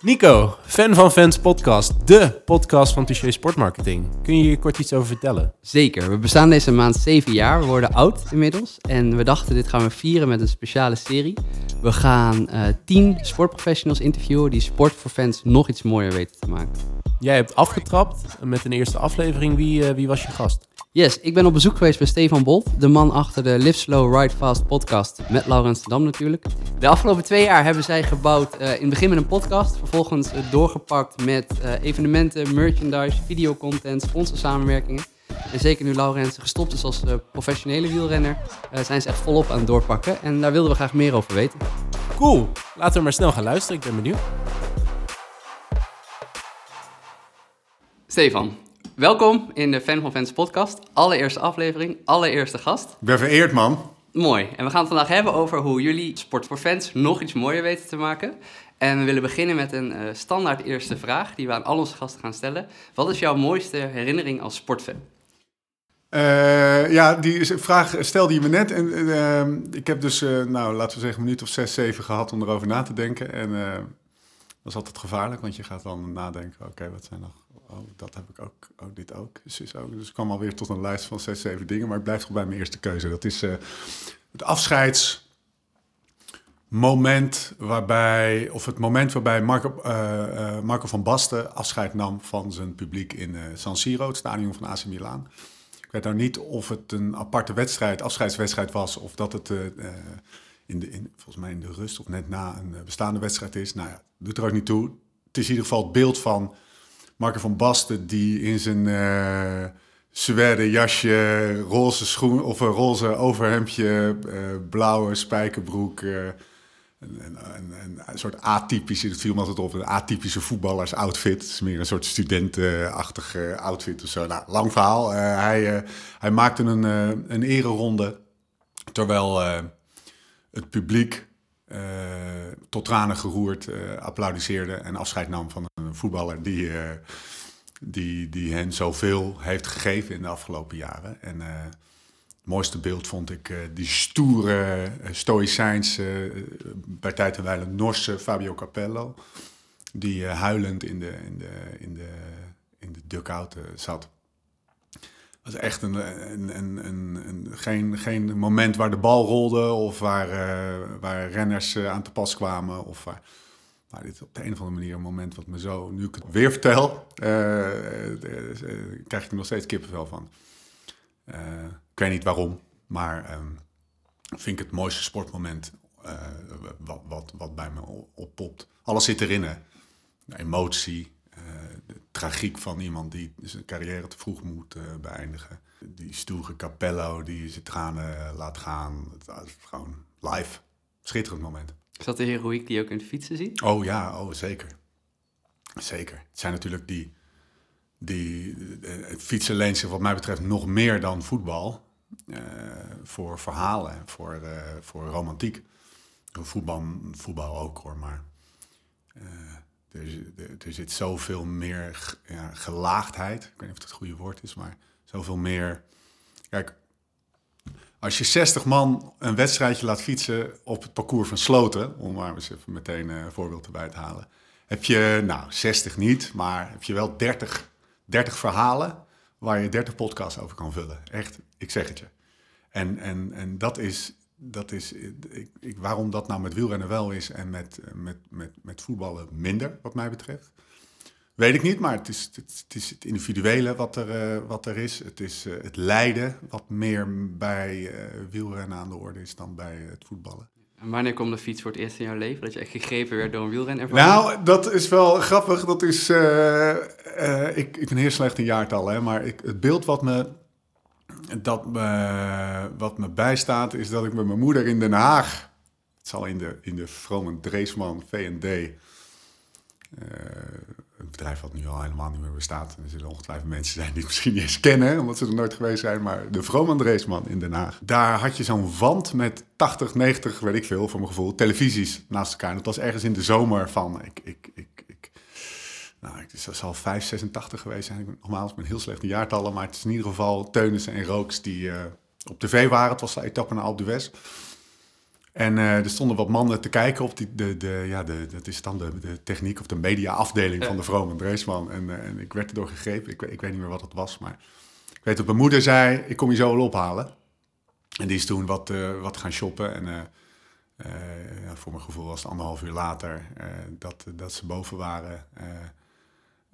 Nico, fan van Fans Podcast, de podcast van Touché Sportmarketing. Kun je hier kort iets over vertellen? Zeker. We bestaan deze maand zeven jaar. We worden oud inmiddels. En we dachten, dit gaan we vieren met een speciale serie. We gaan eh, tien sportprofessionals interviewen die sport voor fans nog iets mooier weten te maken. Jij hebt afgetrapt met een eerste aflevering. Wie, eh, wie was je gast? Yes, ik ben op bezoek geweest bij Stefan Bolt, de man achter de Live Slow Ride Fast podcast met Laurens Dam natuurlijk. De afgelopen twee jaar hebben zij gebouwd, eh, in het begin met een podcast, vervolgens eh, doorgepakt met evenementen, merchandise, videocontent, sponsorsamenwerkingen. En zeker nu Laurens gestopt is als professionele wielrenner, zijn ze echt volop aan het doorpakken. En daar wilden we graag meer over weten. Cool, laten we maar snel gaan luisteren, ik ben benieuwd. Stefan, Welkom in de Fan van Fans podcast. Allereerste aflevering, allereerste gast. Ik ben vereerd, man. Mooi. En we gaan het vandaag hebben over hoe jullie sport voor fans nog iets mooier weten te maken. En we willen beginnen met een uh, standaard eerste vraag die we aan al onze gasten gaan stellen. Wat is jouw mooiste herinnering als sportfan? Uh, ja, die vraag stelde je me net. En uh, ik heb dus, nou, laten we zeggen, een minuut of zes, zeven gehad om erover na te denken. En dat is altijd gevaarlijk, want je gaat dan nadenken, oké, wat zijn nog oh, dat heb ik ook, oh, dit ook, ook. Dus ik kwam alweer tot een lijst van zes, zeven dingen, maar ik blijf toch bij mijn eerste keuze. Dat is uh, het afscheidsmoment waarbij, of het moment waarbij Marco, uh, uh, Marco van Basten afscheid nam van zijn publiek in San Siro, het stadion van AC Milan. Ik weet nou niet of het een aparte wedstrijd, afscheidswedstrijd was, of dat het in de, in, volgens mij in de rust of net na een bestaande wedstrijd is. Nou ja, doet er ook niet toe. Het is in ieder geval het beeld van Marco van Basten die in zijn uh, jasje, roze schoen of een roze overhemdje, uh, blauwe spijkerbroek. Een, een, een, soort atypische, het viel me altijd op, een atypische voetballers outfit. Het is meer een soort studentenachtige outfit of zo. Nou, lang verhaal. hij, hij maakte een, een ereronde terwijl het publiek tot tranen geroerd applaudisseerde en afscheid nam van een voetballer die, uh, die, die hen zoveel heeft gegeven in de afgelopen jaren. En het mooiste beeld vond ik die stoere, stoïcijnse, bij tijd en wijle Norse Fabio Capello. Die huilend in de, in de, in de, in de dugout zat. Is echt een, een, een, een, geen, geen moment waar de bal rolde of waar, waar renners aan te pas kwamen. Of maar dit is op de een of andere manier een moment wat me zo, nu ik het weer vertel, uh, krijg ik er nog steeds kippenvel van. ik weet niet waarom, maar um, vind ik het mooiste sportmoment wat, wat, wat bij me oppopt. Alles zit erin, hè. Emotie, tragiek van iemand die zijn carrière te vroeg moet beëindigen. Die stoere Capello die zijn tranen laat gaan. Het is gewoon live. Schitterend moment. Is dat de heroïek die je ook in het fietsen ziet? Oh ja, oh, zeker. Zeker. Het zijn natuurlijk die... die het fietsen leent zich wat mij betreft nog meer dan voetbal. Uh, voor verhalen, voor, uh, voor romantiek. Voetbal, voetbal ook hoor, maar... Uh, er, er, zit zoveel meer ja, gelaagdheid. Ik weet niet of het het goede woord is, maar zoveel meer... Kijk, als je 60 man een wedstrijdje laat fietsen op het parcours van Sloten, om maar eens even meteen een voorbeeld erbij te halen, heb je, nou 60 niet, maar heb je wel 30, 30 verhalen waar je 30 podcasts over kan vullen. Echt, ik zeg het je. En, en, en dat is, dat is ik, ik, waarom dat nou met wielrennen wel is en met, met, met, met voetballen minder, wat mij betreft. Weet ik niet, maar het is het, is het individuele wat er, uh, wat er is. Het is uh, het lijden wat meer bij uh, wielrennen aan de orde is dan bij het voetballen. En wanneer kwam de fiets voor het eerst in jouw leven? Dat je echt gegrepen werd door een wielrenner? Nou, dat is wel grappig. Dat is, ik, ik ben heel slecht in jaartallen, hè, maar ik, het beeld wat me, dat wat me bijstaat is dat ik met mijn moeder in Den Haag... Het zal in de, in de Vrome Dreesman V&D een bedrijf wat nu al helemaal niet meer bestaat. Er zullen ongetwijfeld mensen zijn die het misschien niet eens kennen, omdat ze er nooit geweest zijn. Maar de Vrooman Dreesman in Den Haag. Daar had je zo'n wand met 80, 90, weet ik veel, voor mijn gevoel, televisies naast elkaar. En dat was ergens in de zomer van, ik, ik nou, het zal 5, 86 geweest zijn. Nogmaals, ik ben heel slecht in jaartallen, maar het is in ieder geval Teunissen en Rooks die uh, op tv waren. Het was de etappe naar Alpe d'Huez. En eh, er stonden wat mannen te kijken op die, de, de, ja, de, dat is dan de, de techniek of de media-afdeling van de Vroom en Dreesman. En, eh, en ik werd erdoor gegrepen. Ik, ik weet niet meer wat het was, maar ik weet dat mijn moeder zei, ik kom je zo wel ophalen. En die is toen wat, eh, wat gaan shoppen. En eh, eh, voor mijn gevoel was het anderhalf uur later eh, dat, dat ze boven waren.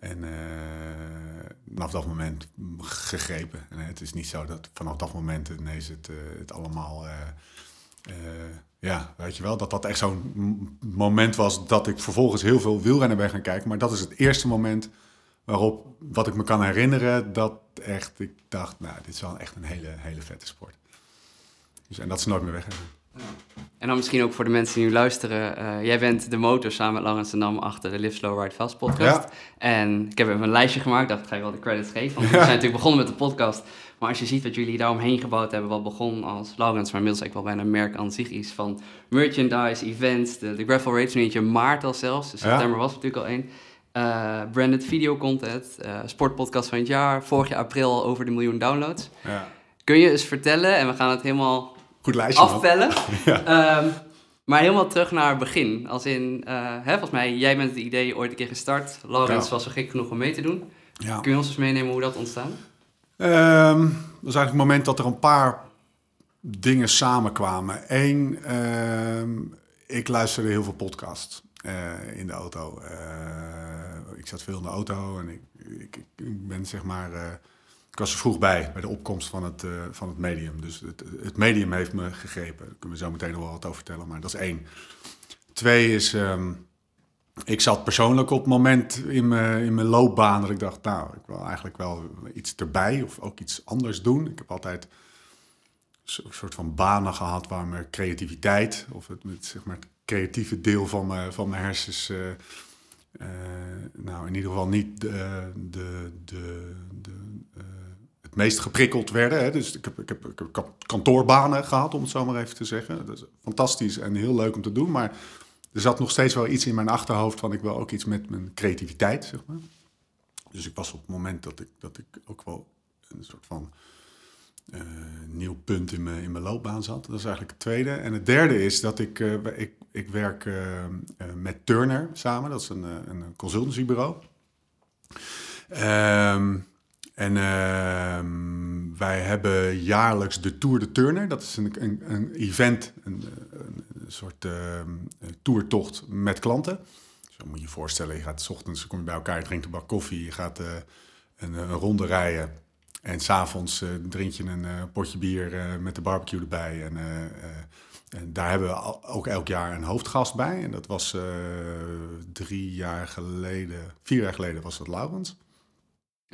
Eh, en eh, vanaf dat moment gegrepen. En het is niet zo dat vanaf dat moment ineens het, eh, het allemaal... eh, eh, ja, weet je wel, dat dat echt zo'n moment was dat ik vervolgens heel veel wielrennen ben gaan kijken. Maar dat is het eerste moment waarop, wat ik me kan herinneren, dat echt, ik dacht, nou, dit is wel echt een hele, hele vette sport. Dus, en dat is nooit meer weggegaan. En dan misschien ook voor de mensen die nu luisteren. eh, jij bent de motor samen met Laurens en Dam achter de Live Slow Ride Fast podcast. Ja. En ik heb even een lijstje gemaakt. dacht, ik ga je wel de credits geven. Want we zijn natuurlijk begonnen met de podcast. Maar als je ziet wat jullie daaromheen gebouwd hebben. Wat begon als Laurens, maar inmiddels eigenlijk wel bijna een merk aan zich is. Van merchandise, events, de, de gravel race. Nu eentje maart al zelfs. Dus Ja. september was er natuurlijk al één. Eh, branded video content. eh, sportpodcast van het jaar. Vorig jaar april al over de miljoen downloads. Ja. Kun je eens vertellen, en we gaan het helemaal Goed lijstje, afpellen. Ehm, maar helemaal terug naar het begin. Als in, eh, hè, volgens mij, jij bent het idee ooit een keer gestart. Laurens Ja. was zo gek genoeg om mee te doen. Ja. Kun je ons eens meenemen hoe dat ontstaan? Ehm, dat was eigenlijk het moment dat er een paar dingen samenkwamen. Eén, ehm, ik luisterde heel veel podcasts eh, in de auto. Eh, ik zat veel in de auto en ik, ik, ik ben zeg maar... ik was er vroeg bij, bij de opkomst van het, eh, van het medium. Dus het, het medium heeft me gegrepen. Daar kunnen we zo meteen nog wel wat over vertellen, maar dat is één. Twee is... ehm, ik zat persoonlijk op het moment in mijn, in mijn loopbaan dat ik dacht, nou, ik wil eigenlijk wel iets erbij of ook iets anders doen. Ik heb altijd een soort van banen gehad waar mijn creativiteit of het, zeg maar, het creatieve deel van mijn, van mijn hersens, eh, eh, nou in ieder geval niet de, de, de, de, meest geprikkeld werden. Hè. Dus ik heb, ik, heb, ik kantoorbanen gehad, om het zo maar even te zeggen. Dat is fantastisch en heel leuk om te doen, maar er zat nog steeds wel iets in mijn achterhoofd van ik wil ook iets met mijn creativiteit, zeg maar. Dus ik was op het moment dat ik, dat ik ook wel een soort van eh, nieuw punt in mijn, in mijn loopbaan zat. Dat is eigenlijk het tweede. En het derde is dat ik, eh, ik, ik werk eh, met Turner samen. Dat is een, een consultancybureau. Ehm, en ehm, wij hebben jaarlijks de Tour de Turner. Dat is een, een, een event, een, een, soort ehm, toertocht met klanten. Zo moet je je voorstellen, je gaat 's ochtends kom je bij elkaar, je drinkt een bak koffie, je gaat eh, een, ronde rijden. En s'avonds uh, drink je een uh, potje bier met de barbecue erbij. En, en, daar hebben we ook elk jaar een hoofdgast bij. En dat was drie jaar geleden, vier jaar geleden was dat Laurens.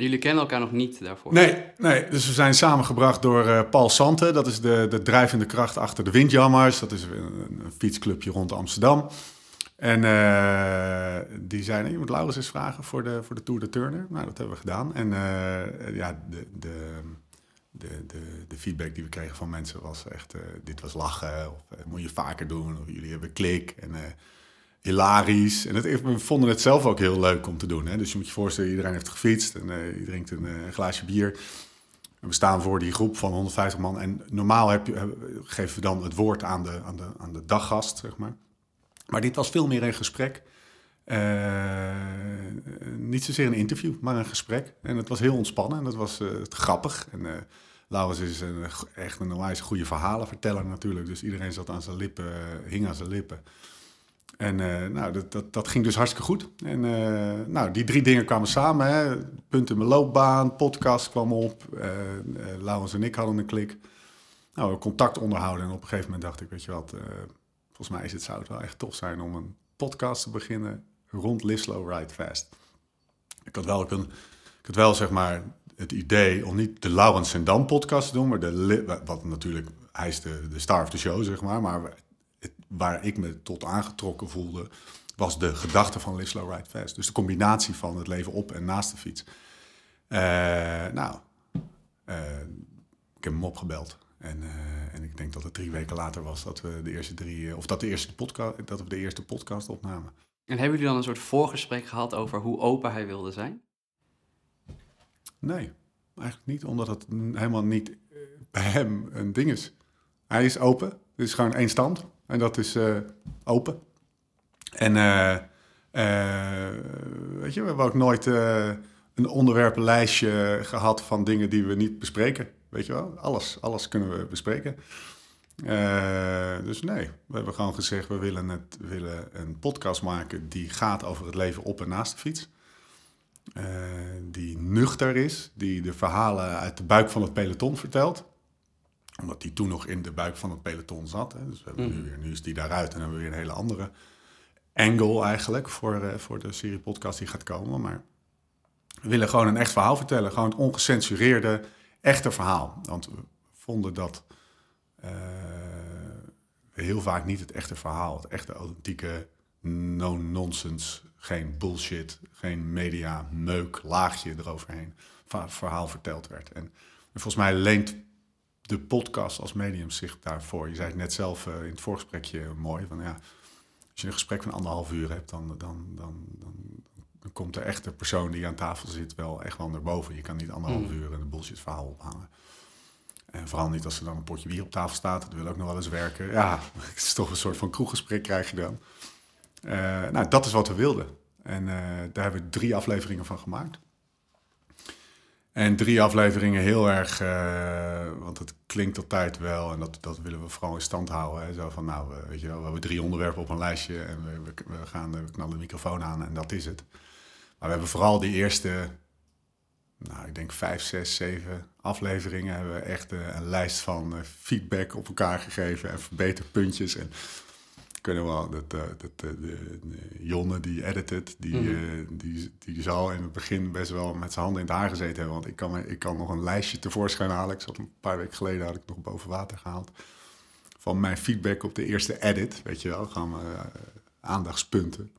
Jullie kennen elkaar nog niet daarvoor? Nee, nee. dus we zijn samengebracht door uh, Paul Sante. Dat is de, de drijvende kracht achter de Windjammers. Dat is een, een fietsclubje rond Amsterdam. En uh, die zei, nee, je moet Laurens eens vragen voor de, voor de Tour de Turner. Nou, dat hebben we gedaan. En uh, ja, de, de, de, de, feedback die we kregen van mensen was echt... Dit was lachen, of moet je vaker doen, of jullie hebben klik. En hilarisch. En het, we vonden het zelf ook heel leuk om te doen. Hè? Dus je moet je voorstellen, iedereen heeft gefietst en je drinkt een, een glaasje bier... En we staan voor die groep van 150 man. En normaal heb je, geven we dan het woord aan de, aan de, aan de daggast, zeg maar. Maar dit was veel meer een gesprek. Uh, niet zozeer een interview, maar een gesprek. En het was heel ontspannen en dat was uh, grappig. En uh, Laurens is een, echt een goede verhalenverteller natuurlijk. Dus iedereen zat aan zijn lippen, hing aan zijn lippen. En nou, dat, dat, dat, ging dus hartstikke goed. En nou, die drie dingen kwamen samen. Hè. Punt in mijn loopbaan, podcast kwam op. Laurens en ik hadden een klik. Nou, contact onderhouden. En op een gegeven moment dacht ik, weet je wat... Volgens mij is het, zou het wel echt tof zijn om een podcast te beginnen rond Live Ride Fast. Ik had wel, ik had wel zeg maar het idee om niet de Laurens en Dan podcast te doen, maar de, wat natuurlijk, hij is de, de star of the show zeg maar, maar waar ik me tot aangetrokken voelde, was de gedachte van Live Slow Ride Fast. Dus de combinatie van het leven op en naast de fiets. Uh, nou, uh, ik heb hem opgebeld. En, uh, en ik denk dat het drie weken later was dat we de eerste drie, of dat, de eerste podcast, dat we de eerste podcast opnamen. En hebben jullie dan een soort voorgesprek gehad over hoe open hij wilde zijn? Nee, eigenlijk niet, omdat het helemaal niet bij hem een ding is. Hij is open, het is gewoon één stand. En dat is eh, open. En eh, eh, weet je, we hebben ook nooit een onderwerpenlijstje gehad van dingen die we niet bespreken. Weet je wel, alles, alles kunnen we bespreken. Dus nee, we hebben gewoon gezegd, we willen, het, willen een podcast maken die gaat over het leven op en naast de fiets. Die nuchter is, die de verhalen uit de buik van het peloton vertelt. Omdat die toen nog in de buik van het peloton zat. Hè. Dus we hebben nu, weer, nu is die daaruit en hebben we weer een hele andere angle eigenlijk voor, eh, voor de serie podcast die gaat komen. Maar we willen gewoon een echt verhaal vertellen. Gewoon het ongecensureerde, echte verhaal. Want we vonden dat eh, heel vaak niet het echte verhaal, het echte authentieke no-nonsense, geen bullshit, geen media meuk, laagje eroverheen, verhaal verteld werd. En, volgens mij leent de podcast als medium zich daarvoor. Je zei het net zelf eh, in het voorgesprekje mooi, van ja, als je een gesprek van anderhalf uur hebt, dan, dan, dan, dan, komt de echte persoon die aan tafel zit wel echt wel naar boven. Je kan niet anderhalf Mm. uur een bullshit verhaal ophangen. En vooral niet als er dan een potje bier op tafel staat. Dat wil ook nog wel eens werken. Ja, het is toch een soort van kroeggesprek krijg je dan. Eh, nou, dat is wat we wilden. En eh, daar hebben we drie afleveringen van gemaakt. En drie afleveringen heel erg, eh, want het klinkt altijd wel, en dat, dat willen we vooral in stand houden. Hè, zo van, nou, eh, weet je wel, we hebben drie onderwerpen op een lijstje en we, we, gaan, we knallen de microfoon aan en dat is het. Maar we hebben vooral die eerste, nou, ik denk vijf, zes, zeven afleveringen hebben we echt eh, een lijst van feedback op elkaar gegeven en verbeterpuntjes. En kunnen wel, dat, eh, dat, eh, de, de Jonne die edit het, die, Mhm. eh, die, die zal in het begin best wel met zijn handen in het haar gezeten hebben. Want ik kan, ik kan nog een lijstje tevoorschijn halen. Ik zat een paar weken geleden, had ik nog boven water gehaald. Van mijn feedback op de eerste edit, weet je wel. Gewoon eh, aandachtspunten.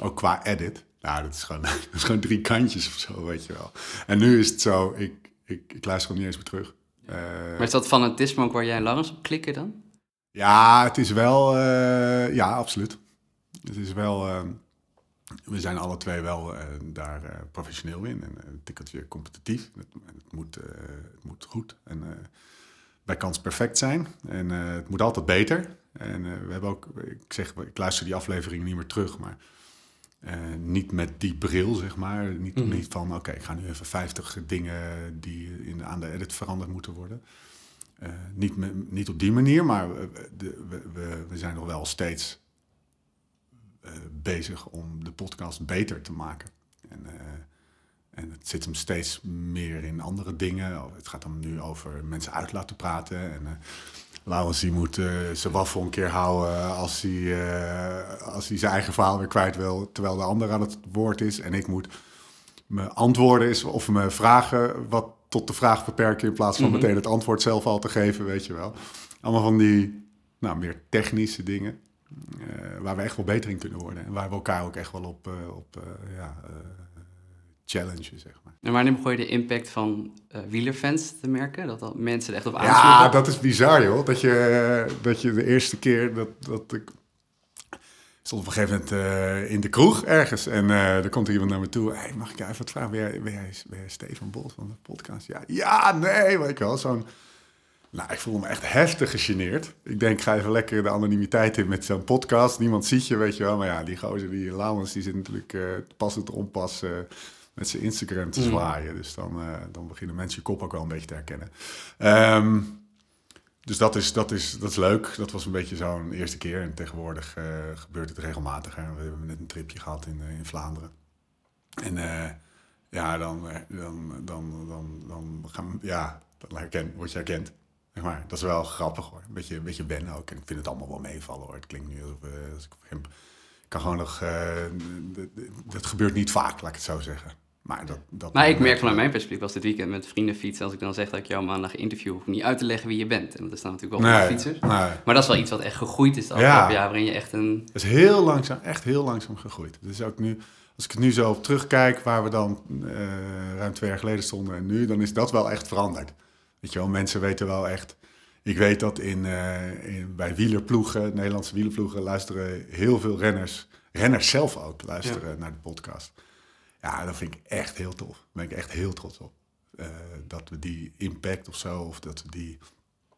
Ook qua edit. Nou, dat is, gewoon, dat is gewoon drie kantjes of zo, weet je wel. En nu is het zo, ik, ik, ik luister gewoon niet eens meer terug. Eh, Maar is dat fanatisme ook waar jij Laurens op klikken dan? Ja, het is wel. eh, ja, absoluut. Het is wel. eh, we zijn alle twee wel eh, daar professioneel in en een tikkeltje competitief. Het, het, moet, het moet goed en bij kans perfect zijn. En het moet altijd beter. En we hebben ook, ik zeg, ik luister die afleveringen niet meer terug, maar niet met die bril, zeg maar. Niet, Mhm. niet van, oké, ik ga nu even 50 dingen die in, aan de edit veranderd moeten worden. Eh, niet, niet op die manier, maar de- we, we, zijn nog wel steeds eh, bezig om de podcast beter te maken. En, eh, en het zit hem steeds meer in andere dingen. Oh, Het gaat hem nu over mensen uit laten praten. En Laurens die moet zijn waffel een keer houden als hij, als hij zijn eigen verhaal weer kwijt wil. Terwijl de ander aan het woord is. En ik moet me antwoorden is, of me vragen wat tot de vraag beperken in plaats van Mhm. meteen het antwoord zelf al te geven, weet je wel. Allemaal van die nou, meer technische dingen eh, waar we echt wel beter in kunnen worden. En waar we elkaar ook echt wel op, eh, op eh, ja, challengen, zeg maar. En wanneer begon je de impact van wielerfans te merken? Dat, dat mensen er echt op Ja, aansloegen? dat is bizar, joh. Dat je, dat je de eerste keer dat, dat ik stond op een gegeven moment eh, in de kroeg ergens. En eh er komt iemand naar me toe. Hey, mag ik even wat vragen? Ben jij, ben jij, ben jij Stefan Bol van de podcast? Ja, ja nee, weet ik wel. Zo'n... Nou, ik voelde me echt heftig gegeneerd. Ik denk, ga even lekker de anonimiteit in met zo'n podcast. Niemand ziet je, weet je wel. Maar ja, die gozer, die Laurens, die zit natuurlijk eh pas het onpas eh, met zijn Instagram te Mm. zwaaien. Dus dan, dan beginnen mensen je kop ook wel een beetje te herkennen. Ehm, dus dat is, dat, is, dat is leuk. Dat was een beetje zo'n eerste keer. En tegenwoordig eh, gebeurt het regelmatiger. We hebben net een tripje gehad in, eh, in Vlaanderen. En eh, ja, dan, dan, dan, dan, dan, gaan, ja, dan word je herkend. Zeg maar, dat is wel grappig hoor. Een beetje, een beetje wennen ook. En ik vind het allemaal wel meevallen hoor. Het klinkt nu alsof als ik. Ik kan gewoon nog... dat gebeurt niet vaak, laat ik het zo zeggen. Maar, dat, dat Maar ik merk vanuit mijn perspectief, was dit weekend met vrienden fietsen. Als ik dan zeg dat ik jou maandag interview, hoef ik niet uit te leggen wie je bent. En dat is dan natuurlijk wel voor Nee, fietsers. nee. Maar dat is wel iets wat echt gegroeid is de Ja. afgelopen jaar, waarin je echt een... Het is heel langzaam, echt heel langzaam gegroeid. Dus ook nu, als ik het nu zo op terugkijk, waar we dan eh, ruim twee jaar geleden stonden en nu, dan is dat wel echt veranderd. Weet je wel, mensen weten wel echt. Ik weet dat in, eh, in, bij wielerploegen, Nederlandse wielerploegen, luisteren heel veel renners, renners zelf ook, luisteren naar de podcast. Ja, dat vind ik echt heel tof. Daar ben ik echt heel trots op. Eh, dat we die impact of zo, of dat we die.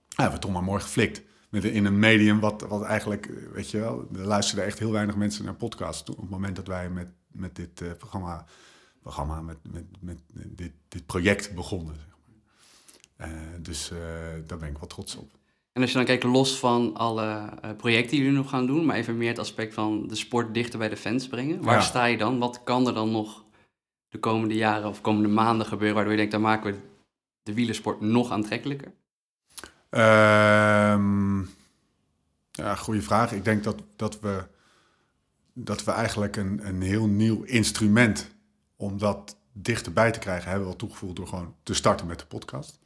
Ja, we toch maar mooi geflikt. met, in een medium wat, wat eigenlijk, weet je wel, er luisterden echt heel weinig mensen naar podcasts. Op het moment dat wij met, met dit uh, programma, programma met, met, met dit, dit project begonnen. Zeg maar. uh, dus uh, daar ben ik wel trots op. En als je dan kijkt, los van alle projecten die jullie nog gaan doen, maar even meer het aspect van de sport dichter bij de fans brengen. Waar ja. sta je dan? Wat kan er dan nog de komende jaren of komende maanden gebeuren waardoor je denkt, dan maken we de wielersport nog aantrekkelijker? Um, ja, goede vraag. Ik denk dat, dat, we, dat we eigenlijk een, een heel nieuw instrument om dat dichterbij te krijgen, hebben we al toegevoegd door gewoon te starten met de podcast.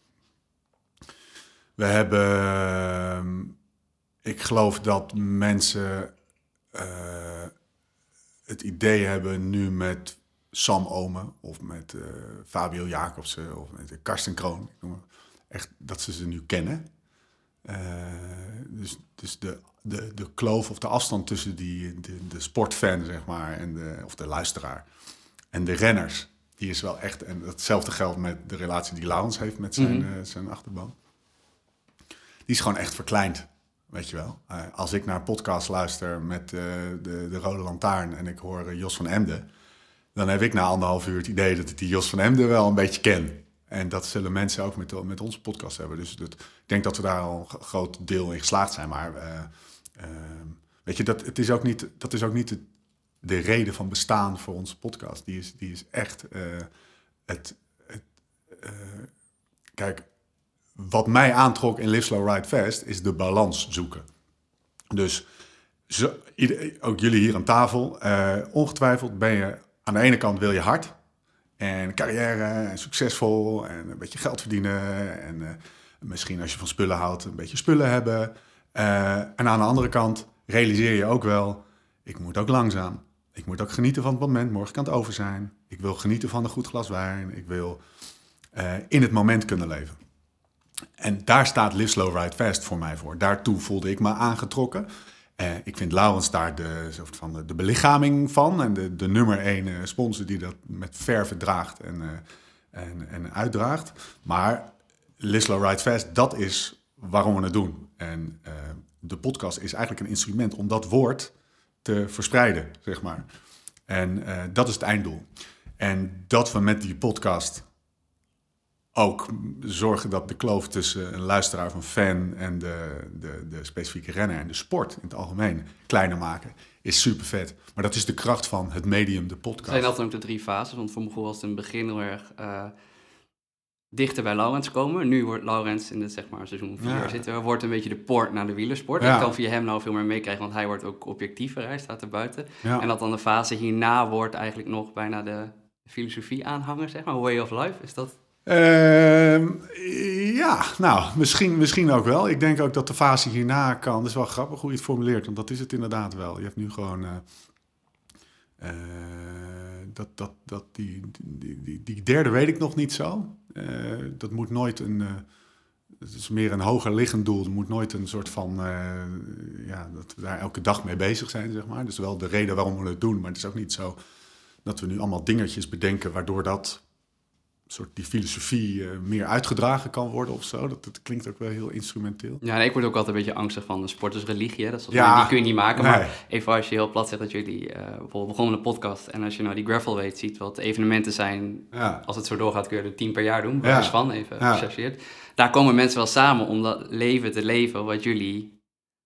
We hebben, ik geloof dat mensen uh, het idee hebben nu met Sam Omen of met uh, Fabio Jacobsen of met Karsten Kroon. Echt dat ze ze nu kennen. Uh, dus dus de, de, de kloof of de afstand tussen die, de, de sportfan, zeg maar, en de, of de luisteraar en de renners, die is wel echt. En hetzelfde geldt met de relatie die Laurens heeft met zijn, mm -hmm. uh, zijn achterban. Die is gewoon echt verkleind. Weet je wel. Als ik naar een podcast luister met de, de Rode Lantaarn en ik hoor Jos van Emden dan heb ik na anderhalf uur het idee dat ik die Jos van Emden wel een beetje ken. En dat zullen mensen ook met, met onze podcast hebben. Dus ik denk dat we daar al een groot deel in geslaagd zijn. Maar uh, uh, weet je, dat, het is ook niet, dat is ook niet de, de reden van bestaan voor onze podcast. Die is, die is echt uh, het. het kijk, wat mij aantrok in Live Slow Ride Fast is de balans zoeken. Dus zo, ook jullie hier aan tafel, ongetwijfeld ben je aan de ene kant wil je hard en carrière en succesvol en een beetje geld verdienen. En uh, misschien als je van spullen houdt, een beetje spullen hebben. Uh, en aan de andere kant realiseer je ook wel, ik moet ook langzaam. Ik moet ook genieten van het moment, morgen kan het over zijn. Ik wil genieten van een goed glas wijn. Ik wil uh, in het moment kunnen leven. En daar staat Live Slow Ride Fast voor mij voor. Daartoe voelde ik me aangetrokken. Uh, ik vind Laurens daar de, soort van de, belichaming van. En de, de nummer één uh, sponsor die dat met verve draagt en, uh, en, en uitdraagt. Maar Lislo Ride Fast, dat is waarom we het doen. En de podcast is eigenlijk een instrument om dat woord te verspreiden, zeg maar. En dat is het einddoel. En dat we met die podcast ook zorgen dat de kloof tussen een luisteraar van fan en de, de, de specifieke renner en de sport in het algemeen kleiner maken, is super vet. Maar dat is de kracht van het medium, de podcast. Het zijn altijd ook de drie fases, want voor gevoel was het in het begin heel erg uh, dichter bij Laurens komen. Nu wordt Laurens in het zeg maar, seizoen 4 ja. zitten, wordt een beetje de poort naar de wielersport. Ja. Ik kan via hem nou veel meer meekrijgen, want hij wordt ook objectiever, hij staat er buiten. Ja. En dat dan de fase hierna wordt eigenlijk nog bijna de filosofie aanhanger, zeg maar, way of life. Is dat... Uh, ja, nou, misschien, misschien ook wel. Ik denk ook dat de fase hierna kan. Dat is wel grappig hoe je het formuleert, want dat is het inderdaad wel. Je hebt nu gewoon. Uh, uh, dat, dat, dat, die, die, die, die, derde weet ik nog niet zo. Uh, dat moet nooit een. het is meer een hoger liggend doel. Het moet nooit een soort van. ja, dat we daar elke dag mee bezig zijn, zeg maar. Dus wel de reden waarom we het doen. Maar het is ook niet zo dat we nu allemaal dingetjes bedenken waardoor dat soort die filosofie uh, meer uitgedragen kan worden of zo. Dat, dat klinkt ook wel heel instrumenteel. Ja, nee, ik word ook altijd een beetje angstig van de sport is religie. Hè? Dat is ja, die kun je niet maken. Nee. Maar even als je heel plat zegt dat jullie uh, bijvoorbeeld begonnen een podcast en als je nou die gravel weet ziet wat evenementen zijn, ja. als het zo doorgaat kun je er tien per jaar doen. Ja. van, even gechargeerd. Daar komen mensen wel samen om dat leven te leven wat jullie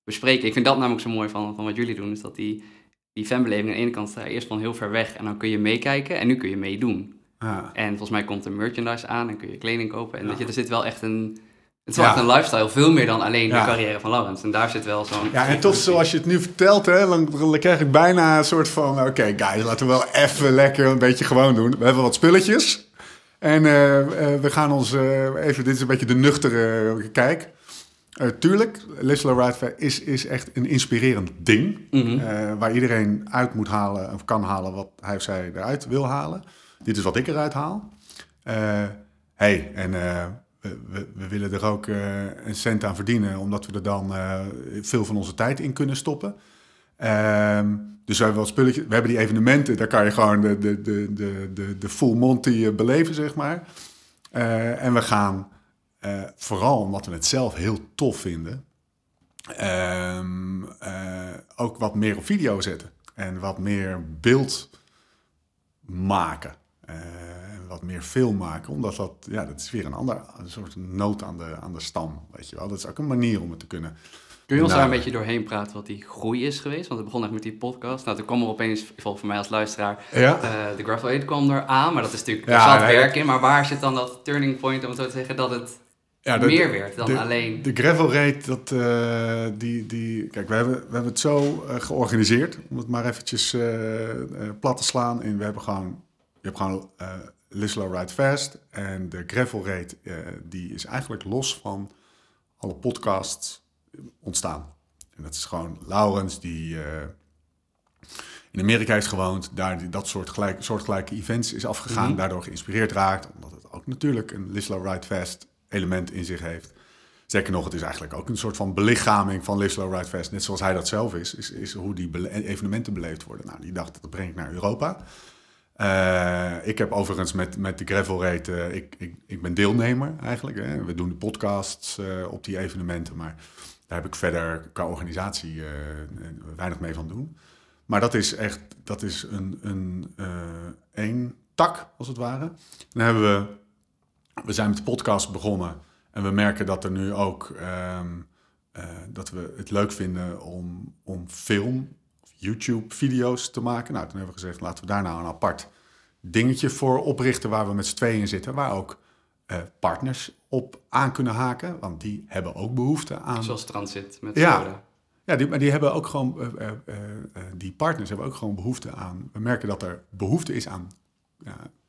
bespreken. Ik vind dat namelijk zo mooi van, van wat jullie doen, is dat die, die fanbeleving aan de ene kant sta eerst van heel ver weg en dan kun je meekijken en nu kun je meedoen. Ja. En volgens mij komt er merchandise aan en kun je kleding kopen. En ja. dat je, er zit wel echt een... Het is wel echt een lifestyle, veel meer dan alleen de carrière van Laurens. En daar zit wel zo'n... Ja, en toch zoals je het nu vertelt, hè, dan, dan krijg ik bijna een soort van... Oké, okay, guys, laten we wel even lekker een beetje gewoon doen. We hebben wat spulletjes. En uh, uh, we gaan ons uh, even... Dit is een beetje de nuchtere kijk. Tuurlijk, Lisla Ride is, is echt een inspirerend ding. Mm -hmm. waar iedereen uit moet halen of kan halen wat hij of zij eruit wil halen dit is wat ik eruit haal. Uh, hey, en uh, we, we, willen er ook uh, een cent aan verdienen, omdat we er dan veel van onze tijd in kunnen stoppen. Ehm, dus we hebben wel spulletjes. We hebben die evenementen, daar kan je gewoon de, de, de, de, de, de full monty beleven, zeg maar. en we gaan, vooral omdat we het zelf heel tof vinden, ehm, eh, ook wat meer op video zetten. En wat meer beeld maken. Eh, en wat meer film maken. Omdat dat, ja, dat is weer een ander een soort nood aan de, aan de stam. Weet je wel. Dat is ook een manier om het te kunnen. Kun je ons Nou. daar een beetje doorheen praten wat die groei is geweest? Want het begon echt met die podcast. Nou, toen kwam er opeens, voor mij als luisteraar, Ja. eh, de Gravel 8 kwam er aan. Maar dat is natuurlijk, er Ja, zat nee, werk in. Maar waar zit dan dat turning point, om het zo te zeggen, dat het Ja, de- meer werd dan de- alleen... De gravel raid, dat, eh, die, die, kijk, we hebben, we hebben het zo eh, georganiseerd, om het maar eventjes eh, plat te slaan. En we hebben gewoon, je hebt gewoon Lislow Ride Fast en de gravel raid, eh, die is eigenlijk los van alle podcasts ontstaan. En dat is gewoon Laurens, die in Amerika heeft gewoond, daar die, dat soort gelijk, soortgelijke events is afgegaan, Mhm. daardoor geïnspireerd raakt, omdat het ook natuurlijk een Lislow Ride Fast element in zich heeft. Zeker nog, het is eigenlijk ook een soort van belichaming van Lislow Ride Fest. Net zoals hij dat zelf is, is, is hoe die evenementen beleefd worden. Nou, die dacht, dat breng ik naar Europa. Eh, ik heb overigens met, met de Gravel Raid, eh, ik, ik, ik ben deelnemer eigenlijk. Hè. We doen de podcasts eh, op die evenementen, maar daar heb ik verder qua organisatie weinig mee van doen. Maar dat is echt, dat is een, een één tak, als het ware. Dan hebben we, we zijn met de podcast begonnen en we merken dat er nu ook, ehm, eh, dat we het leuk vinden om, om film, of YouTube-video's te maken. Nou, toen hebben we gezegd, laten we daar nou een apart dingetje voor oprichten waar we met z'n tweeën in zitten, waar ook eh, partners op aan kunnen haken, want die hebben ook behoefte aan Zoals Transit met Ja. Ja, die, maar die hebben ook gewoon, eh, die partners hebben ook gewoon behoefte aan. We merken dat er behoefte is aan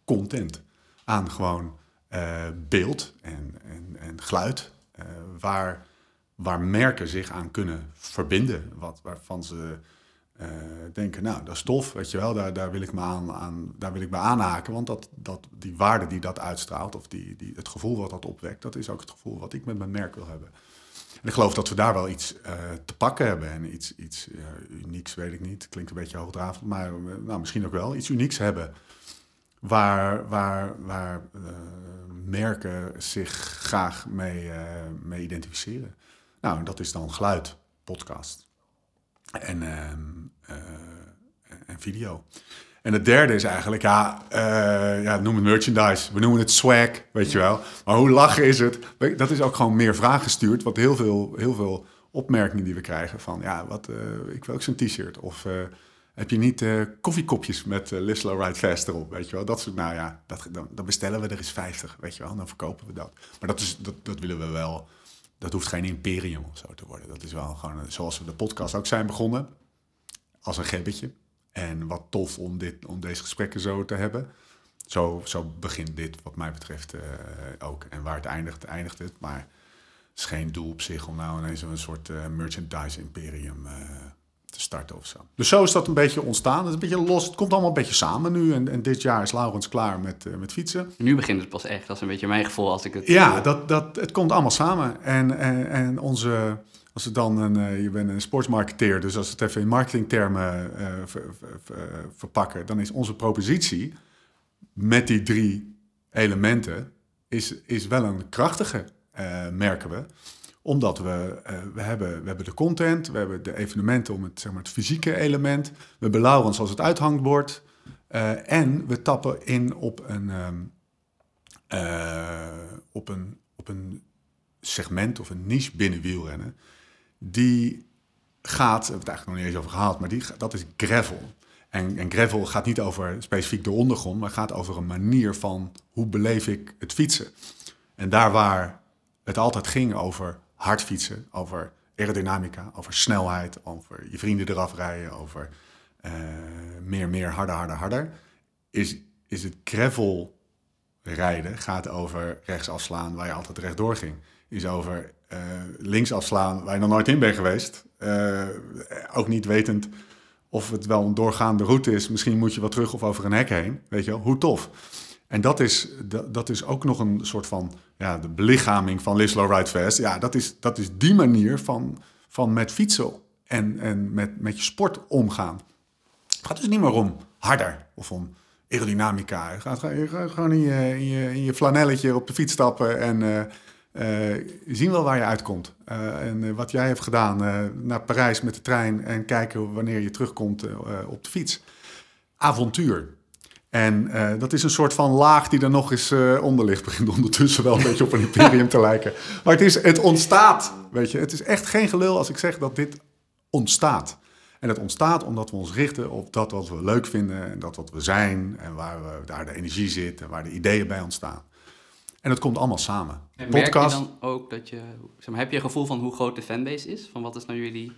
content, aan gewoon eh, beeld en, en, en geluid, eh, waar, waar merken zich aan kunnen verbinden, wat, waarvan ze eh, denken, nou, dat is tof, weet je wel, daar, daar, wil ik me aan, aan, daar wil ik me aanhaken, want dat, dat, die waarde die dat uitstraalt, of die, die, het gevoel wat dat opwekt, dat is ook het gevoel wat ik met mijn merk wil hebben. En ik geloof dat we daar wel iets te pakken hebben. En iets, iets unieks, weet ik niet. Klinkt een beetje hoogdravend, maar nou, misschien ook wel. Iets unieks hebben. Waar, waar, waar eh, merken zich graag mee, eh, mee identificeren. Nou, dat is dan geluid, podcast en, ehm, eh, en video. En het derde is eigenlijk, ja, ja, noem het merchandise. We noemen het swag, weet je wel. Maar hoe lachen is het? Dat is ook gewoon meer vraag gestuurd. Want heel veel, heel veel opmerkingen die we krijgen van, ja, wat, ik wil ook zo'n t-shirt. Of heb je niet eh, koffiekopjes met uh, Ride Fast erop, weet je wel. Dat soort, nou ja, dat, dan, dan bestellen we er eens 50, weet je wel. Dan verkopen we dat. Maar dat, is, dat, dat willen we wel. Dat hoeft geen imperium of zo te worden. Dat is wel gewoon, eh, zoals we de podcast ook zijn begonnen. Als een gebbetje. En wat tof om, dit, om deze gesprekken zo te hebben. Zo, zo begint dit wat mij betreft eh, ook. En waar het eindigt, eindigt het. Maar het is geen doel op zich om nou ineens een soort merchandise imperium te starten of zo. Dus zo is dat een beetje ontstaan. Het is een beetje los. Het komt allemaal een beetje samen nu. En, en dit jaar is Laurens klaar met, eh, met fietsen. Nu begint het pas echt. Dat is een beetje mijn gevoel als ik het... Ja, dat, dat, het komt allemaal samen. En, en, en onze, als het dan een, eh, je bent een sportsmarketeer, dus als we het even in marketingtermen eh, ver- ver- ver- verpakken, dan is onze propositie met die drie elementen is, is wel een krachtige, merken we. Omdat we, eh, we, hebben, we hebben de content, we hebben de evenementen om het, zeg maar, het fysieke element. We hebben Laurens als het uithangbord. eh, en we tappen in op een, ehm, eh, op, een, op een segment of een niche binnen wielrennen. Die gaat, we hebben het eigenlijk nog niet eens over gehad, maar die, dat is gravel. En, en gravel gaat niet over specifiek de ondergrond, maar gaat over een manier van hoe beleef ik het fietsen. En daar waar het altijd ging over hard fietsen, over aerodynamica, over snelheid, over je vrienden eraf rijden, over eh, meer, meer, harder, harder, harder, is, is het gravel rijden gaat over rechts afslaan waar je altijd rechtdoor ging. Is over eh, links afslaan waar je nog nooit in bent geweest. Eh, ook niet wetend of het wel een doorgaande route is. Misschien moet je wat terug of over een hek heen. Weet je wel, hoe tof. En dat is, dat, is ook nog een soort van ja, de belichaming van Live Slow Ride Fast. Ja, dat is, dat is die manier van, van met fietsen en, en met, met je sport omgaan. Het gaat dus niet meer om harder of om aerodynamica. Je gaat, gewoon in je, in, je, flanelletje op de fiets stappen en, eh, zien wel waar je uitkomt. Eh, en wat jij hebt gedaan, naar Parijs met de trein en kijken wanneer je terugkomt op de fiets. Avontuur. En eh, dat is een soort van laag die er nog eens eh, onder ligt. Begint ondertussen wel een beetje op een imperium te lijken. Maar het, is, het ontstaat, weet je. Het is echt geen gelul als ik zeg dat dit ontstaat. En het ontstaat omdat we ons richten op dat wat we leuk vinden en dat wat we zijn en waar we, daar de energie zit en waar de ideeën bij ontstaan. En het komt allemaal samen. En merk je dan ook dat je... Zeg maar, heb je een gevoel van hoe groot de fanbase is? Van wat is nou jullie...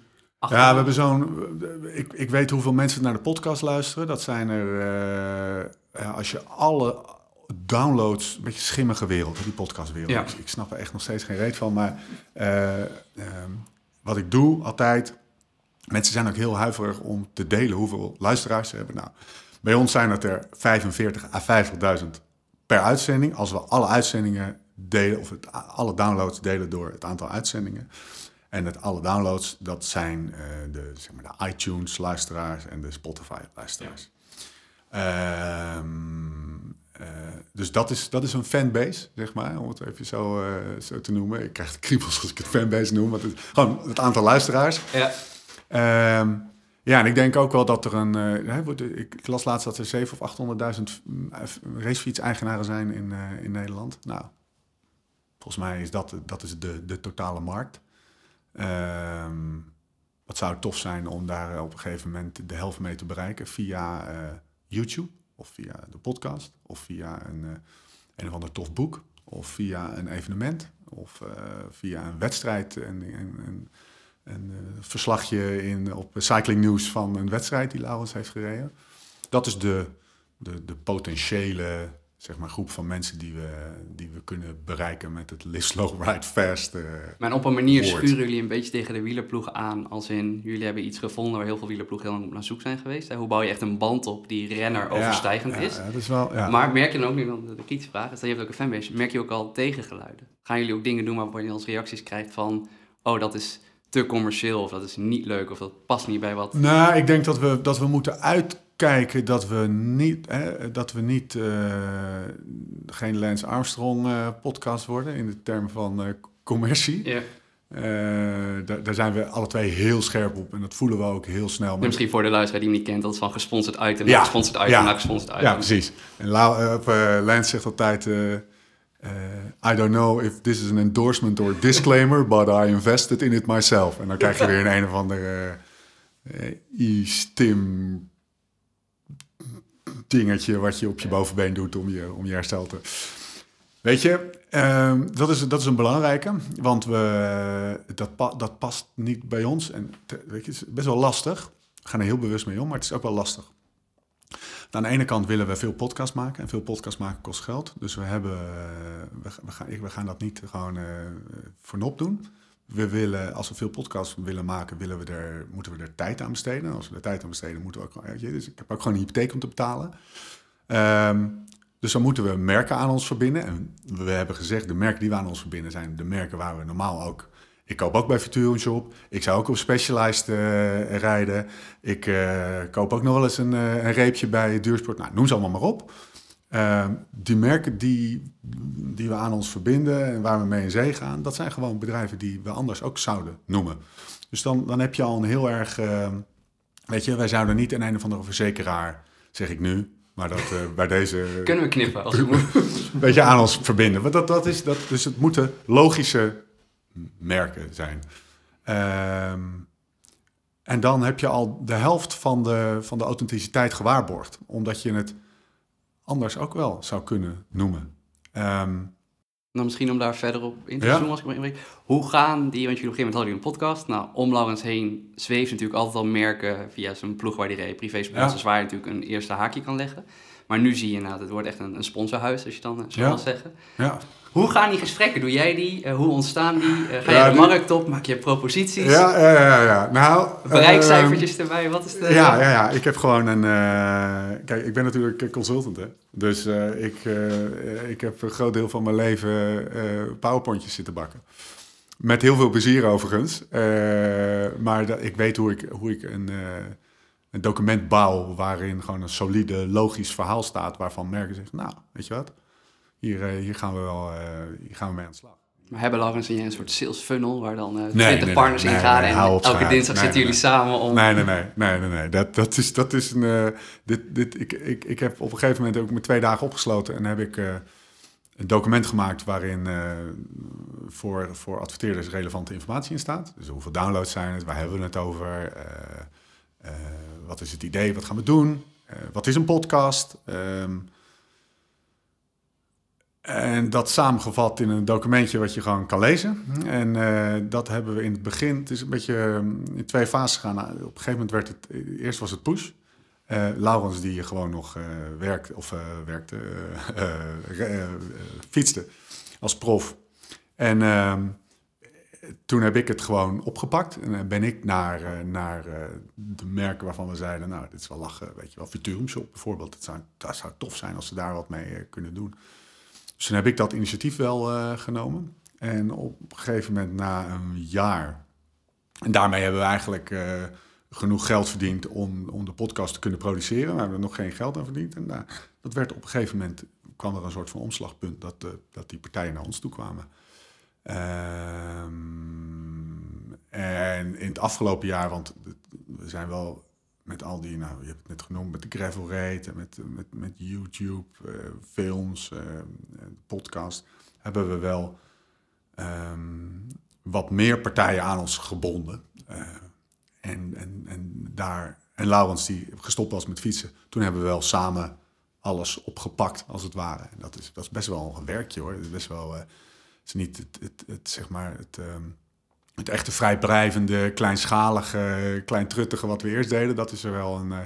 Ja, we hebben zo'n. Ik, ik weet hoeveel mensen naar de podcast luisteren. Dat zijn er. eh, ja, als je alle downloads. Een beetje schimmige wereld, die podcastwereld. Ja. Ik, ik snap er echt nog steeds geen reet van. Maar eh, ehm, wat ik doe altijd. Mensen zijn ook heel huiverig om te delen hoeveel luisteraars ze hebben. Nou, bij ons zijn het er 45 à 50.000 per uitzending. Als we alle uitzendingen delen, of het, alle downloads delen door het aantal uitzendingen. En het alle downloads, dat zijn eh, de, zeg maar de iTunes-luisteraars en de Spotify-luisteraars. Ehm, eh, dus dat is, dat is een fanbase, zeg maar, om het even zo, eh, zo te noemen. Ik krijg de kriebels als ik het fanbase noem, want het, gewoon het aantal luisteraars. Ja. Ehm, ja, en ik denk ook wel dat er een... wordt- ik, las laatst dat er 700 of 800.000 mm, racefiets-eigenaren zijn in, in Nederland. Nou, volgens mij is dat, dat is de, de totale markt. Ehm wat zou tof zijn om daar eh, op een gegeven moment de helft mee te bereiken via eh, YouTube of via de podcast of via een, eh, een of ander tof boek of via een evenement of via een wedstrijd en, en, en een verslagje in, op Cycling News van een wedstrijd die Laurens heeft gereden. Dat is de, de, de potentiële zeg maar, groep van mensen die we, die we kunnen bereiken met het Live Slow Ride Fast. eh, Maar op een manier Woord. schuren jullie een beetje tegen de wielerploeg aan. Als in, jullie hebben iets gevonden waar heel veel wielerploegen heel lang naar zoek zijn geweest. Hè? Hoe bouw je echt een band op die renner overstijgend ja, is? Ja, dat is wel, ja. Maar merk je dan ook, nu dan de, kritische vraag is, dat je hebt ook een fanbase, merk je ook al tegengeluiden? Gaan jullie ook dingen doen waarvan je als reacties krijgt van, oh dat is te commercieel, of dat is niet leuk, of dat past niet bij wat... Nou, ik denk dat we, dat we moeten uitkijken dat we niet, hè, dat we niet eh, geen Lance Armstrong eh, podcast worden in de termen van eh, commercie. Ja. Daar, daar zijn we alle twee heel scherp op en dat voelen we ook heel snel. Maar- misschien voor de luisteraar die hem niet kent, dat is van gesponsord item Ja, naar gesponsord item ja. naar gesponsord item. Ja, precies. En eh, Lance zegt altijd... I don't know if this is an endorsement or disclaimer, but I invested in it myself. En dan krijg je weer een een of ander eh, e-stim dingetje wat je op je bovenbeen doet om je, om je herstel te... Weet je, ehm, dat, is, dat is een belangrijke, want we, dat, pa- dat past niet bij ons. En te- weet je, het is best wel lastig. We gaan er heel bewust mee om, maar het is ook wel lastig. Aan de ene kant willen we veel podcast maken. En veel podcast maken kost geld. Dus we, hebben, eh, we, we, gaan, we gaan dat niet gewoon eh voor nop doen. We willen, als we veel podcasts willen maken, willen we er, moeten we er tijd aan besteden. En als we er tijd aan besteden, moeten we ook... je, Dus ik heb ook gewoon een hypotheek om te betalen. Ehm, dus dan moeten we merken aan ons verbinden. En we hebben gezegd, de merken die we aan ons verbinden zijn de merken waar we normaal ook... Ik koop ook bij Futurum Shop. Ik zou ook op Specialized eh, rijden. Ik eh, koop ook nog wel eens een, eh, een reepje bij Duursport. Nou, noem ze allemaal maar op. Ehm, die merken die, die we aan ons verbinden en waar we mee in zee gaan... dat zijn gewoon bedrijven die we anders ook zouden noemen. Dus dan, dan heb je al een heel erg... ehm, weet je, wij zouden niet een een of andere verzekeraar, zeg ik nu... maar dat eh, bij deze Kunnen we knippen als moet. weet je, aan ons verbinden. Want dat, dat is, dat, dus het moeten logische merken zijn. Ehm, en dan heb je al de helft van de, van de authenticiteit gewaarborgd. Omdat je het anders ook wel zou kunnen noemen. Ehm, Dan misschien om daar verder op in te Ja. zoomen als ik inbreek. Hoe gaan die, want jullie op een gegeven moment hadden jullie een podcast. Nou, om Laurens heen zweeft natuurlijk altijd al merken via zijn ploeg waar die reed. Privé sponsors waar je natuurlijk een eerste haakje kan leggen. Maar nu zie je inderdaad, het wordt echt een, een sponsorhuis, als je dan eh, zo Ja. wil zeggen. ja. Hoe gaan die gesprekken? Doe jij die? Eh, hoe ontstaan die? Eh, ga Ja, je de markt op? Maak je proposities? Ja, ja, ja, ja. Nou, Bereikcijfertjes erbij? Wat is de... ehm, ja, ja, ja, ik heb gewoon een. kijk, ik ben natuurlijk consultant, hè. Dus ik, ik heb een groot deel van mijn leven powerpointjes zitten bakken. Met heel veel plezier overigens. Maar dat, ik weet hoe ik, hoe ik een, een document bouw waarin gewoon een solide, logisch verhaal staat waarvan merken zeggen, nou, weet je wat, hier, eh, hier, gaan, we wel, eh, hier gaan we mee aan de slag. Maar hebben Laurens en jij een soort sales funnel waar dan eh 20 Nee, nee, partners nee, in gaan en elke dinsdag zitten jullie samen om... Nee, nee, nee, nee, nee, nee. Dat, dat is, dat is een. dit, dit, ik, ik, ik heb op een gegeven moment ook met twee dagen opgesloten en heb ik een document gemaakt waarin voor, voor adverteerders relevante informatie in staat. Dus hoeveel downloads zijn het, waar hebben we het over, wat is het idee, wat gaan we doen, eh, wat is een podcast. Ehm, en dat samengevat in een documentje wat je gewoon kan lezen. En eh, dat hebben we in het begin, het is een beetje eh, in twee fases gegaan. Nou, op een gegeven moment werd het, eerst was het push. Eh Laurens die gewoon nog eh werkte, of eh, werkte, eh, eh, eh, fietste als prof. En ehm, toen heb ik het gewoon opgepakt en eh, ben ik naar, eh, naar eh, de merken waarvan we zeiden, nou, dit is wel lachen, weet je wel, Futurum Shop bijvoorbeeld. Dat zou, zou tof zijn als ze daar wat mee kunnen doen. Dus toen heb ik dat initiatief wel genomen. En op een gegeven moment, na een jaar, en daarmee hebben we eigenlijk genoeg geld verdiend om, om de podcast te kunnen produceren. We hebben er nog geen geld aan verdiend. En nou, dat werd op een gegeven moment, kwam er een soort van omslagpunt dat, dat die partijen naar ons toe kwamen. Ehm, en in het afgelopen jaar, want we zijn wel met al die, nou, je hebt het net genoemd, met de gravel rate en met, met, met YouTube, eh, films, eh, podcast, hebben we wel ehm, wat meer partijen aan ons gebonden. Eh, en, en, en daar, en Laurens die gestopt was met fietsen, toen hebben we wel samen alles opgepakt, als het ware. En dat is, dat is best wel een werkje hoor. Het is best wel, is niet het, het, het, zeg maar, het, ehm, het echte vrijblijvende, kleinschalige, kleintruttige wat we eerst deden, dat is er wel een, eh,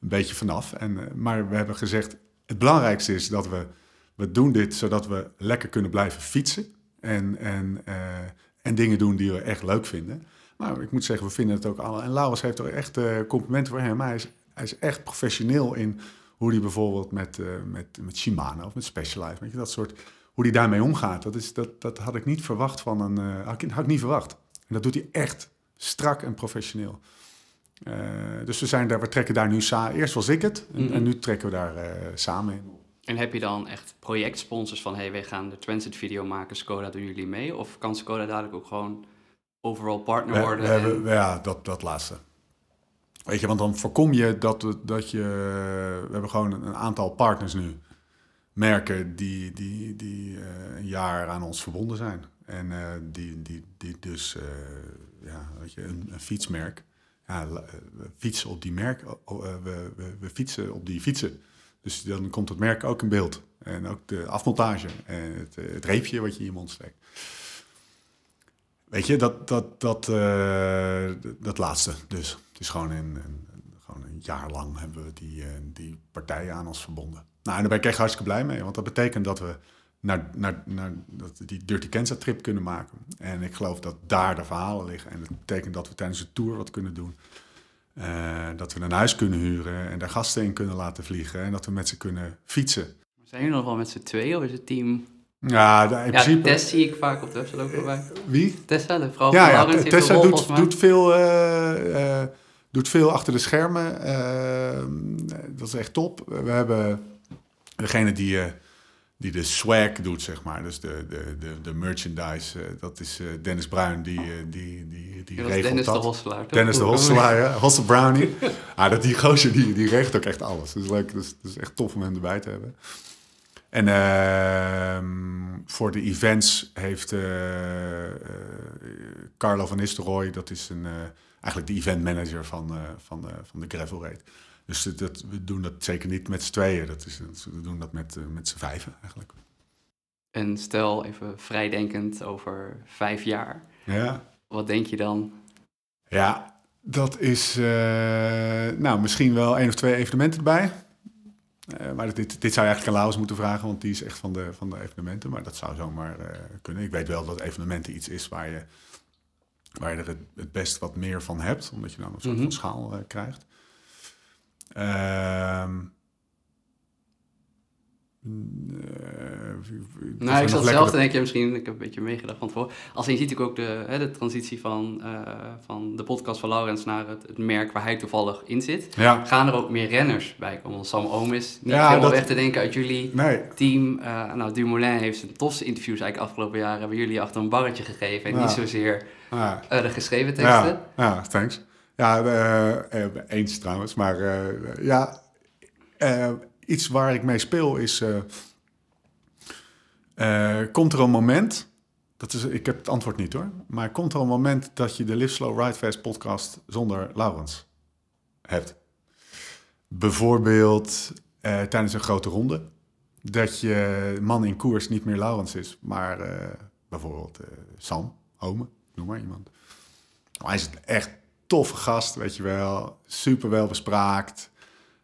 een beetje vanaf. En, eh, maar we hebben gezegd, het belangrijkste is dat we, we doen dit zodat we lekker kunnen blijven fietsen. En, en, eh, en dingen doen die we echt leuk vinden. Maar ik moet zeggen, we vinden het ook alle. En Laurens heeft er echt complimenten voor hem. Hij is, hij is echt professioneel in hoe hij bijvoorbeeld met, eh, met, met Shimano of met Specialized, weet je, dat soort, hoe hij daarmee omgaat. Dat, is, dat, dat had ik niet verwacht van een, eh, had, ik, had ik niet verwacht. En dat doet hij echt strak en professioneel. Eh, dus we, zijn daar, we trekken daar nu samen. Eerst was ik het en, Mhm. en nu trekken we daar eh, samen in. En heb je dan echt projectsponsors van, hey, wij gaan de transit video maken, Skoda doen jullie mee? Of kan Skoda dadelijk ook gewoon overall partner We, worden? we en- hebben, ja, dat, dat laatste. Weet je, want dan voorkom je dat, dat je... We hebben gewoon een aantal partners nu. Merken die, die, die eh, een jaar aan ons verbonden zijn. En eh, die, die, die dus, eh, ja, weet je, een, fietsmerk. Ja, we fietsen op die merk. we, we, we fietsen op die fietsen. Dus dan komt het merk ook in beeld. En ook de afmontage. En het, het reepje wat je in je mond steekt. Weet je, dat, dat, dat, dat laatste dus. Het is gewoon een, een, gewoon een jaar lang hebben we die, die partijen aan ons verbonden. Nou, en daar ben ik echt hartstikke blij mee. Want dat betekent dat we naar, naar, naar dat die Dirty Kansas trip kunnen maken. En ik geloof dat daar de verhalen liggen. En dat betekent dat we tijdens de tour wat kunnen doen. Eh, dat we een huis kunnen huren en daar gasten in kunnen laten vliegen. En dat we met ze kunnen fietsen. Zijn jullie nog wel met z'n tweeën of is het team... Ja, in Ja, principe... Tess zie ik vaak op de website ook voorbij. Wie? Tessa, de vrouw Ja, van ja Tessa rol, doet, doet, veel, eh, eh, doet veel achter de schermen. Dat is echt top. We hebben degene die, eh, die de swag doet, zeg maar. Dus de, de, de, de merchandise. eh, dat is eh, Dennis Bruin, die, die, die, die regelt Dennis de. Hosselaar. Dennis de Hosselaar, ja. Hossel Brownie. ah, dat, die gozer, die, die regelt ook echt alles. Dat is leuk. Dat is echt tof om hem erbij te hebben. En ehm, voor de events heeft Carlo van Nistelrooy, dat is een, eigenlijk de event manager van, van, van de Gravel Raid. Dus dat, we doen dat zeker niet met z'n tweeën. Dat is, we doen dat met, eh, met z'n vijven eigenlijk. En stel, even vrijdenkend, over vijf jaar. Ja. Wat denk je dan? Ja, dat is eh, nou, misschien wel één of twee evenementen erbij. Eh, maar dit, dit zou je eigenlijk aan Laus moeten vragen, want die is echt van de, van de evenementen. Maar dat zou zomaar kunnen. Ik weet wel dat evenementen iets is waar je, waar je er het, het best wat meer van hebt, omdat je dan een soort Mhm. van schaal eh, krijgt. Ehm, eh, Nou, ik zat zelf te denken, misschien, ik heb een beetje meegedacht van tevoren. Als je ziet natuurlijk ook de, hè, de transitie van, eh, van de podcast van Laurens naar het, het merk waar hij toevallig in zit. Ja, Gaan er ook meer renners bij komen? Want Sam Oom is niet Ja, helemaal dat- weg te denken uit jullie nee. team. Eh, nou, Dumoulin heeft zijn tofste interviews eigenlijk afgelopen jaren. Hebben jullie achter een barretje gegeven. En Ja. niet zozeer de geschreven teksten. Ja, ja, thanks. Ja, eh, eens trouwens. Maar eh, ja, iets waar ik mee speel is... komt er een moment... Dat is, ik heb het antwoord niet hoor. Maar komt er een moment dat je de Live Slow Ride Fast podcast zonder Laurens hebt? Bijvoorbeeld tijdens een grote ronde. Dat je man in koers niet meer Laurens is, maar bijvoorbeeld Sam, Ome, noem maar iemand. Hij is echt toffe gast, weet je wel. Super wel bespraakt.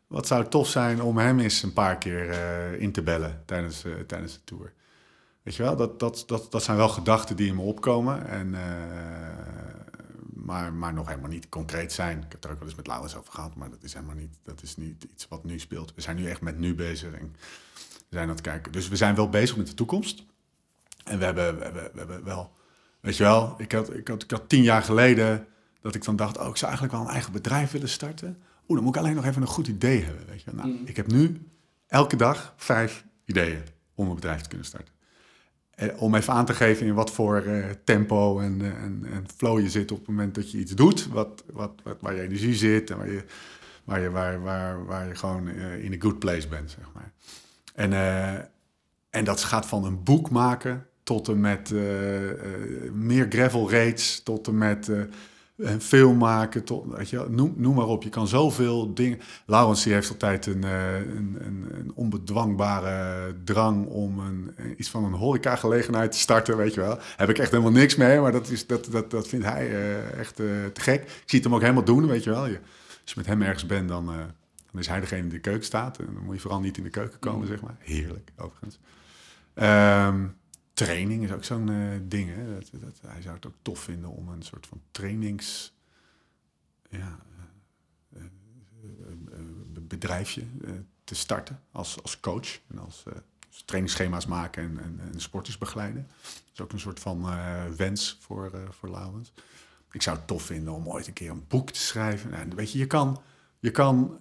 Wat zou tof zijn om hem eens een paar keer eh, in te bellen tijdens, eh, tijdens de tour. Weet je wel, dat, dat, dat, dat zijn wel gedachten die in me opkomen. En, eh, maar, maar nog helemaal niet concreet zijn. Ik heb er ook wel eens met Laurens over gehad, maar dat is helemaal niet, dat is niet iets wat nu speelt. We zijn nu echt met nu bezig en we zijn aan het kijken. Dus we zijn wel bezig met de toekomst. En we hebben, we hebben, we hebben wel, weet je wel, ik had, ik, had, ik had tien jaar geleden dat ik dan dacht, oh, ik zou eigenlijk wel een eigen bedrijf willen starten. Oeh, dan moet ik alleen nog even een goed idee hebben, weet je. Nou, Mm. ik heb nu elke dag vijf ideeën om een bedrijf te kunnen starten. Eh, om even aan te geven in wat voor eh, tempo en, eh, en, en flow je zit op het moment dat je iets doet, wat, wat, wat, waar je energie zit en waar je, waar je, waar, waar, waar je gewoon eh, in a good place bent, zeg maar. En, eh, en dat gaat van een boek maken tot en met meer gravel rates, tot en met eh, een film maken, tot, weet je, noem, noem maar op. Je kan zoveel dingen. Laurens die heeft altijd een, eh, een, een, een onbedwangbare drang om een, iets van een horecagelegenheid te starten, weet je wel. Heb ik echt helemaal niks mee, maar dat, is, dat, dat, dat vindt hij eh, echt eh, te gek. Ik zie het hem ook helemaal doen, weet je wel. Je, als je met hem ergens bent, dan, eh, dan is hij degene die in de keuken staat. En dan moet je vooral niet in de keuken komen, zeg maar. Heerlijk, overigens. Ehm, training is ook zo'n eh, ding. Hè? Dat, dat, hij zou het ook tof vinden om een soort van trainings... Ja, eh, eh, bedrijfje te starten als, als coach. En als trainingsschema's maken en, en, sporters begeleiden. Dat is ook een soort van wens voor, voor Laurens. Ik zou het tof vinden om ooit een keer een boek te schrijven. En weet je, je kan, je kan,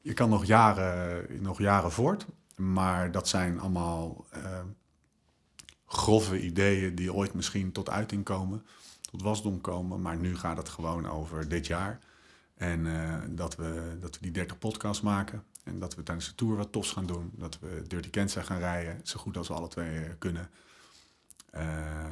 je kan nog, jaren, nog jaren voort. Maar dat zijn allemaal grove ideeën die ooit misschien tot uiting komen, tot wasdom komen. Maar nu gaat het gewoon over dit jaar. En eh, dat, we, dat we die 30 podcasts maken. En dat we tijdens de tour wat tofs gaan doen. Dat we Dirty Kansas gaan rijden, zo goed als we alle twee eh, kunnen. Eh,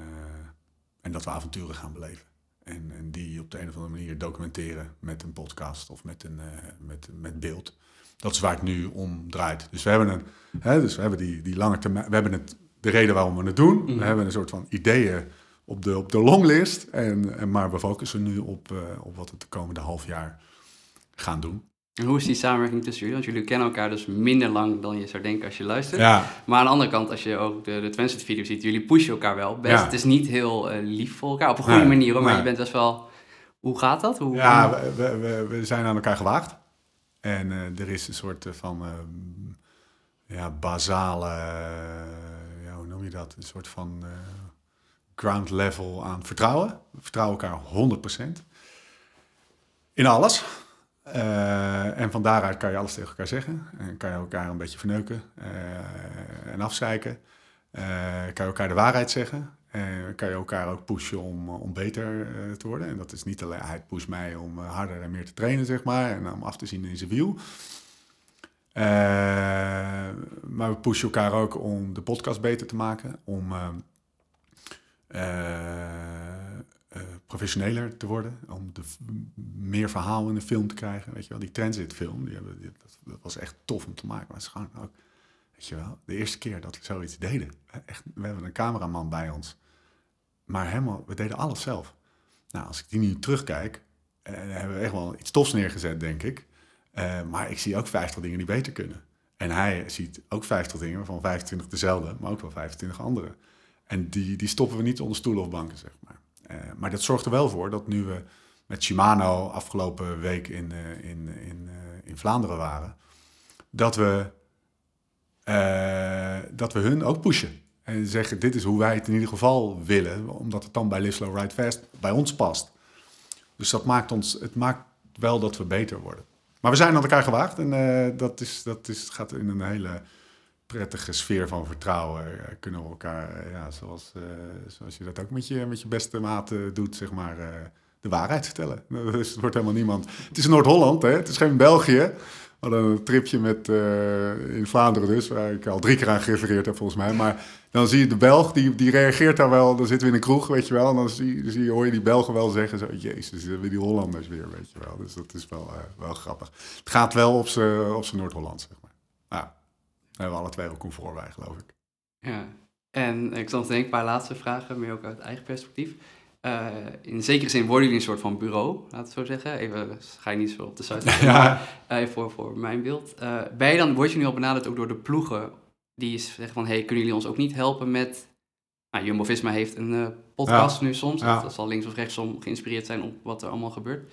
en dat we avonturen gaan beleven. En, en die op de een of andere manier documenteren met een podcast of met, een, met, met beeld. Dat is waar het nu om draait. Dus we hebben, een, hè, dus we hebben die, die lange termijn. We hebben het, de reden waarom we het doen. Mhm. We hebben een soort van ideeën op de, op de longlist. En, en, maar we focussen nu op, eh, op wat we de komende half jaar gaan doen. En hoe is die samenwerking tussen jullie? Want jullie kennen elkaar dus minder lang dan je zou denken als je luistert. Ja, Maar aan de andere kant, als je ook de, de Twente video ziet, jullie pushen elkaar wel best. Ja. Het is niet heel eh, lief voor elkaar, op een goede Nee, manier hoor, maar nee. je bent best wel... Hoe gaat dat? Hoe, ja we, we, we, zijn aan elkaar gewaagd. En eh, er is een soort van eh, ja, basale, je dat? Een soort van eh, ground level aan vertrouwen. We vertrouwen elkaar 100%. In alles. Eh, en van daaruit kan je alles tegen elkaar zeggen. En kan je elkaar een beetje verneuken eh, en afzeiken. Kan je elkaar de waarheid zeggen. En kan je elkaar ook pushen om, om beter te worden. En dat is niet alleen, hij pusht mij om harder en meer te trainen, zeg maar. En om af te zien in zijn wiel. Eh, maar we pushen elkaar ook om de podcast beter te maken. Om eh, eh, professioneler te worden. Om de, meer verhaal in de film te krijgen. Weet je wel, die Transit film, die hebben, dat, was echt tof om te maken. Maar het is gewoon ook, weet je wel, de eerste keer dat we zoiets deden. Echt, we hebben een cameraman bij ons. Maar helemaal, we deden alles zelf. Nou, als ik die nu terugkijk, hebben we echt wel iets tofs neergezet, denk ik. Eh, maar ik zie ook 50 dingen die beter kunnen. En hij ziet ook 50 dingen, waarvan 25 dezelfde, maar ook wel 25 andere. En die, die stoppen we niet onder stoelen of banken, zeg maar. Eh, maar dat zorgt er wel voor dat nu we met Shimano afgelopen week in, eh, in, in, in Vlaanderen waren, dat we dat we hun ook pushen. En zeggen, dit is hoe wij het in ieder geval willen. Omdat het dan bij Live Slow Ride Fast bij ons past. Dus dat maakt ons, het maakt wel dat we beter worden. Maar we zijn aan elkaar gewaagd. En eh, dat, is, dat is, gaat in een hele prettige sfeer van vertrouwen. eh, kunnen we elkaar, eh, ja, zoals, zoals je dat ook met je, met je beste maten doet, zeg maar... de waarheid vertellen. Het wordt helemaal niemand. Het is Noord-Holland, hè? het is geen België. Hadden een tripje met, eh, in Vlaanderen dus, waar ik al drie keer aan gerefereerd heb volgens mij. Maar dan zie je de Belg, die, die reageert daar wel. Dan zitten we in een kroeg, weet je wel. En dan zie, zie, hoor je die Belgen wel zeggen zo... Jezus, weer die Hollanders weer, weet je wel. Dus dat is wel, eh, wel grappig. Het gaat wel op zijn op Noord-Holland, zeg maar. Nou, daar hebben we alle twee wel comfort bij, geloof ik. Ja, en ik te denken, een paar laatste vragen, meer ook uit eigen perspectief. Uh, in zekere zin worden jullie een soort van bureau, laten we zo zeggen. Even, ga je niet zo op de site, ja. maar uh, voor, voor mijn beeld. Uh, ben je dan, word je nu al benaderd ook door de ploegen die zeggen van, hey, kunnen jullie ons ook niet helpen met... Nou, Jumbo-Visma heeft een podcast ja. nu soms, ja. dat zal links of rechtsom geïnspireerd zijn op wat er allemaal gebeurt.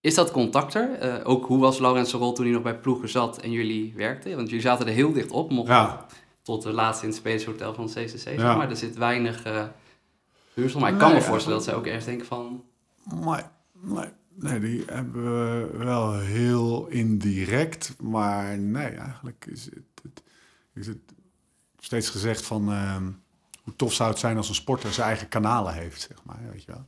Is dat contact er? ook hoe was Laurens rol toen hij nog bij ploegen zat en jullie werkten? Want jullie zaten er heel dicht op, mochten ja. tot de laatste in het Space Hotel van CCC, ja. maar er zit weinig Maar ik kan me voorstellen dat zij ook ergens denken van... Nee, nee, nee, die hebben we wel heel indirect. Maar nee, eigenlijk is het, het is het steeds gezegd van... Uh, hoe tof zou het zijn als een sporter zijn eigen kanalen heeft, zeg maar. Weet je wel.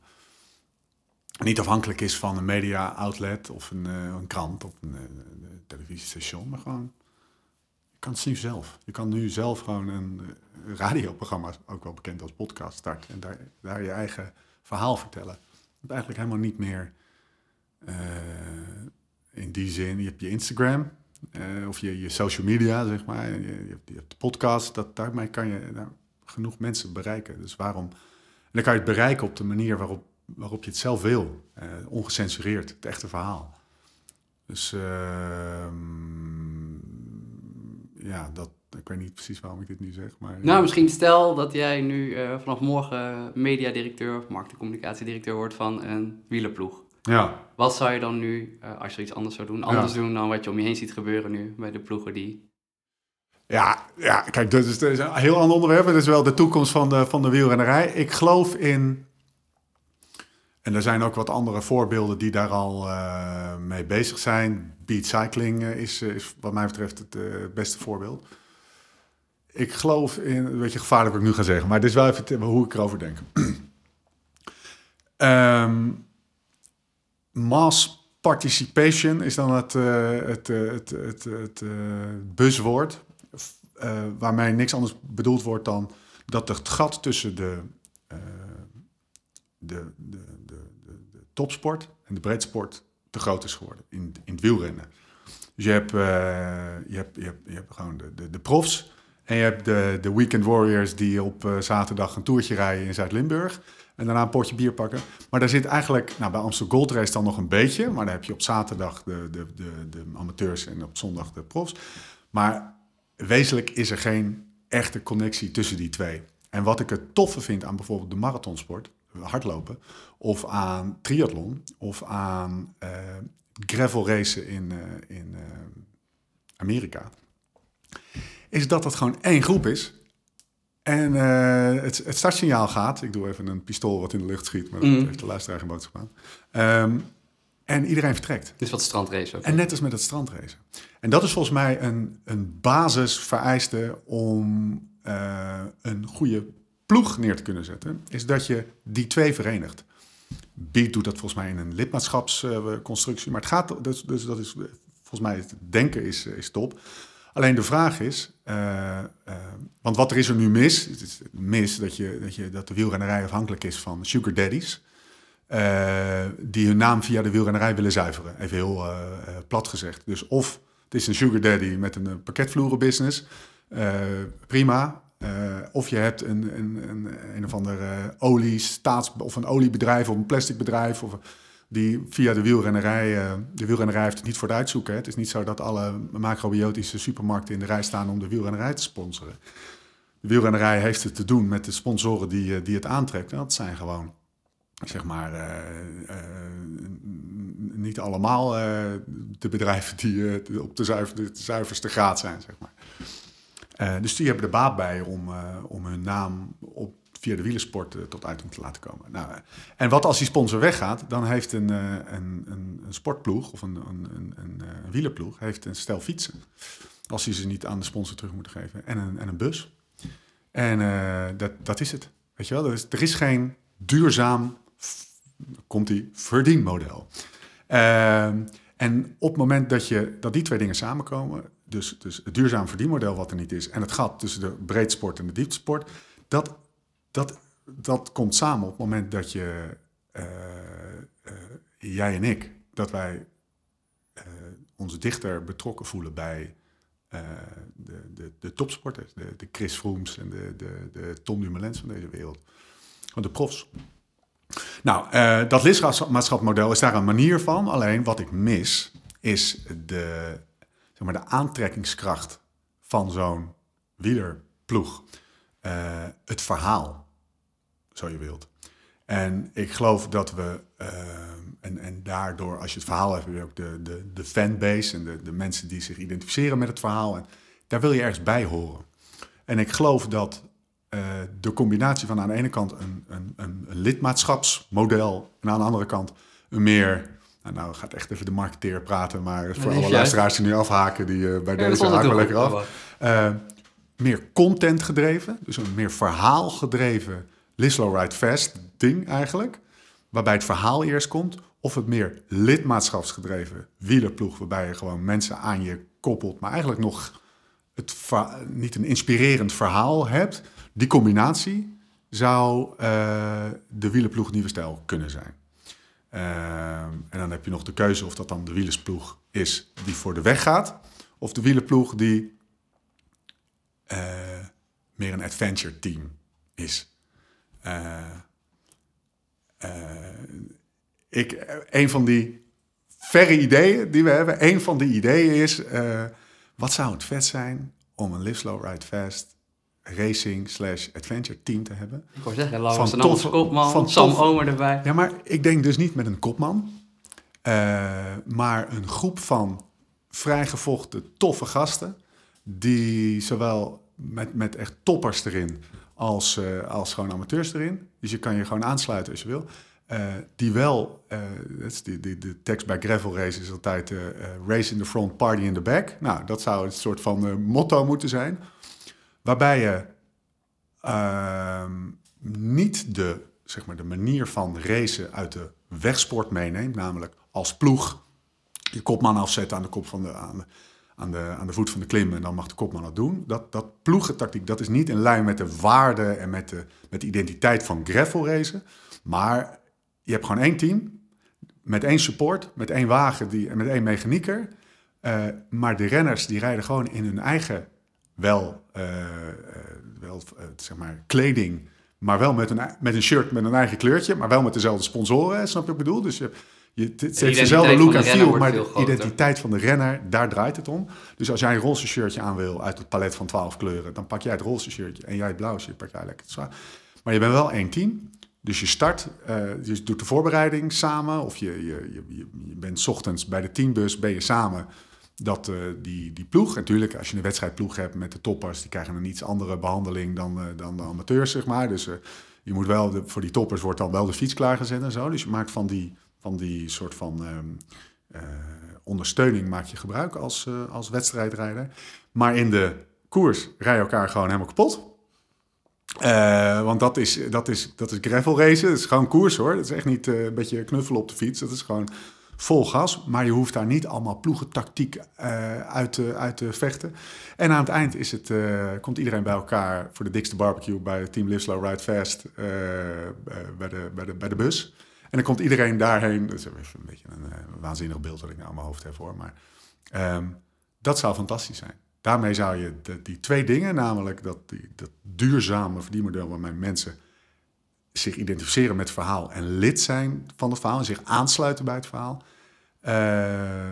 Niet afhankelijk is van een media outlet of een, uh, een krant of een, een televisiestation, maar gewoon kan het nu zelf. Je kan nu zelf gewoon een radioprogramma, ook wel bekend als podcast, starten. En daar, daar je eigen verhaal vertellen. Het eigenlijk helemaal niet meer uh, in die zin. Je hebt je Instagram uh, of je, je social media, zeg maar. Je, je, hebt, de podcast. Dat, daarmee kan je nou, genoeg mensen bereiken. Dus waarom... En dan kan je het bereiken op de manier waarop, waarop je het zelf wil. Uh, ongecensureerd, het echte verhaal. Dus ja, dat, ik weet niet precies waarom ik dit nu zeg. Maar, nou, misschien stel dat jij nu uh, vanaf morgen mediadirecteur of marketingcommunicatiedirecteur wordt van een wielerploeg. Ja. Wat zou je dan nu, uh, als je iets anders zou doen, anders ja. doen dan wat je om je heen ziet gebeuren nu bij de ploegen die... Ja, ja kijk, dat is, een heel ander onderwerp. Dat is wel de toekomst van de, van de wielrennerij. Ik geloof in... En er zijn ook wat andere voorbeelden die daar al uh, mee bezig zijn. Beat Cycling is, is wat mij betreft het beste voorbeeld ik geloof in, een beetje gevaarlijk wat ik nu ga zeggen, maar dit is wel even hoe ik erover denk. um, mass participation is dan het, uh, het, het, het, het buswoord, waarmee niks anders bedoeld wordt dan dat het gat tussen de, de, de, topsport en de breedsport te groot is geworden in, in het wielrennen. Dus je hebt, hebt, je hebt, je hebt gewoon de, de, profs, en je hebt de, de Weekend Warriors die op uh, zaterdag een toertje rijden in Zuid-Limburg. En daarna een potje bier pakken. Maar daar zit eigenlijk, nou bij Amsterdam Gold Race dan nog een beetje. Maar dan heb je op zaterdag de, de, de, de amateurs en op zondag de profs. Maar wezenlijk is er geen echte connectie tussen die twee. En wat ik het toffe vind aan bijvoorbeeld de marathonsport, hardlopen, of aan triathlon, of aan uh, gravel racen in, uh, in Amerika is dat het gewoon één groep is. En het, het startsignaal gaat. Ik doe even een pistool wat in de lucht schiet, maar dat mm. heeft de luisteraar geen boodschap aan. Um, en iedereen vertrekt. Dus wat strandrace ook. En net als met het strandrace. En dat is volgens mij een, een basisvereiste om uh, een goede ploeg neer te kunnen zetten. Is dat je die twee verenigt. Beat doet dat volgens mij in een lidmaatschapsconstructie. Maar het gaat, dus, dus dat is volgens mij het denken is, is top. Alleen de vraag is, uh, uh, want wat er is er nu mis? Het is mis dat, je, dat, je, dat de wielrennerij afhankelijk is van sugar daddies. Uh, die hun naam via de wielrennerij willen zuiveren. Even heel plat gezegd. Dus of het is een sugar daddy met een pakketvloerenbusiness. prima. Of je hebt een, een, een, een of ander olie, staats, of een oliebedrijf of een plasticbedrijf. Of, die via de wielrennerij, uh, de wielrennerij heeft het niet voor het uitzoeken. Het is niet zo dat alle macrobiotische supermarkten in de rij staan om de wielrennerij te sponsoren. De wielrennerij heeft het te doen met de sponsoren die, uh, die het aantrekt. En dat zijn gewoon, zeg maar, niet allemaal de bedrijven die op de, de zuiverste graad zijn, zeg maar. Eh, dus die hebben er baat bij om, eh, om hun naam op, via de wielersport eh, tot uiting te laten komen. Nou, en wat als die sponsor weggaat, dan heeft een, een, een, sportploeg of een, een, een, wielerploeg heeft een stel fietsen. Als die ze niet aan de sponsor terug moeten geven. En een, en een bus. En dat, dat is het. Weet je wel, er is, er is geen duurzaam, komt die, verdienmodel. Ehm, en op het moment dat, je, dat die twee dingen samenkomen, dus, dus het duurzaam verdienmodel wat er niet is, en het gat tussen de breedsport en de dieptesport, dat, dat, dat komt samen op het moment dat je, eh, eh, jij en ik, dat wij eh, ons dichter betrokken voelen bij de, de, de topsporters, de, de Chris Frooms en de, de, de Tom Dumoulins van deze wereld. Want de profs. Nou, eh, dat lidmaatschapmodel is daar een manier van. Alleen wat ik mis is de, maar, de aantrekkingskracht van zo'n wielerploeg. Eh, het verhaal, zo je wilt. En ik geloof dat we, eh, en, en daardoor, als je het verhaal hebt, heb je ook de, de, de fanbase en de, de mensen die zich identificeren met het verhaal. En daar wil je ergens bij horen. En ik geloof dat eh, de combinatie van aan de ene kant een, een, een, lidmaatschapsmodel en aan de andere kant een meer. Nou, nou gaat echt even de marketeer praten, maar voor alle juist. luisteraars die nu afhaken, die eh, bij Ja, deze haken ook. lekker af. Eh, meer content gedreven, dus een meer verhaal gedreven Lislow Ride Fast ding eigenlijk. Waarbij het verhaal eerst komt. Of het meer lidmaatschapsgedreven wielerploeg, waarbij je gewoon mensen aan je koppelt, maar eigenlijk nog het niet een inspirerend verhaal hebt. Die combinatie zou eh, de wielerploeg Nieuwe Stijl kunnen zijn. Ehm, en dan heb je nog de keuze of dat dan de wielersploeg is die voor de weg gaat, of de wielerploeg die eh, meer een adventure team is. Eh, eh, ik, een van die verre ideeën die we hebben, een van die ideeën is, wat zou het vet zijn om een Live Slow Ride Fast racing slash adventure team te hebben? Ik wou zeggen, Van Laurens tof- kopman, van Sam tof- Omer erbij. Ja, maar ik denk dus niet met een kopman, eh, maar een groep van vrijgevochten, toffe gasten, die zowel met, met echt toppers erin als, eh, als gewoon amateurs erin. Dus je kan je gewoon aansluiten als je wil. Eh, die wel, die, die, de tekst bij gravel race is altijd race in the front, party in the back. Nou, dat zou een soort van motto moeten zijn. Waarbij je ehm, niet de, zeg maar, de manier van racen uit de wegsport meeneemt, namelijk als ploeg je kopman afzetten aan de, kop van de, aan, de, aan, de, aan de voet van de klim en dan mag de kopman dat doen. Dat, dat ploegentactiek, dat is niet in lijn met de waarde en met de, met de identiteit van gravel racen. Maar je hebt gewoon één team met één support, met één wagen die, en met één mechanieker. Eh, maar de renners die rijden gewoon in hun eigen wel, eh, eh, wel eh, zeg maar kleding, maar wel met een, met een shirt met een eigen kleurtje, maar wel met dezelfde sponsoren, snap je wat ik bedoel? Dus je, je, het heeft dezelfde look en feel, maar de identiteit van de renner, daar draait het om. Dus als jij een roze shirtje aan wil uit het palet van 12 kleuren, dan pak jij het roze shirtje en jij het blauwe shirtje, pak jij lekker het zwaar. Maar je bent wel één team. Dus je start, eh, je doet de voorbereiding samen. Of je, je, je, je- je bent 's ochtends bij de teambus, ben je samen dat eh, die, die ploeg. Natuurlijk, als je een wedstrijdploeg hebt met de toppers, die krijgen een iets andere behandeling dan, eh, dan de amateurs, zeg maar. Dus eh, je moet wel, voor die toppers wordt dan wel de fiets klaargezet en zo. Dus je maakt van die, van die soort van ehm, eh, ondersteuning maak je gebruik als, als wedstrijdrijder. Maar in de koers rij je elkaar gewoon helemaal kapot. Want dat is, dat, is, dat is gravel racen. Dat is gewoon koers hoor. Dat is echt niet een beetje knuffelen op de fiets. Dat is gewoon vol gas. Maar je hoeft daar niet allemaal ploegentactiek eh uit, te, uit te vechten. En aan het eind is het, eh, komt iedereen bij elkaar voor de dikste barbecue bij Team Live Slow Ride Fast eh, bij, de, bij, de, bij de bus. En dan komt iedereen daarheen. Dat is een beetje een waanzinnig beeld dat ik nou aan mijn hoofd heb hoor. Maar ehm, dat zou fantastisch zijn. Daarmee zou je die twee dingen, namelijk dat, die, dat duurzame verdienmodel waarmee mensen zich identificeren met het verhaal en lid zijn van het verhaal en zich aansluiten bij het verhaal. Eh,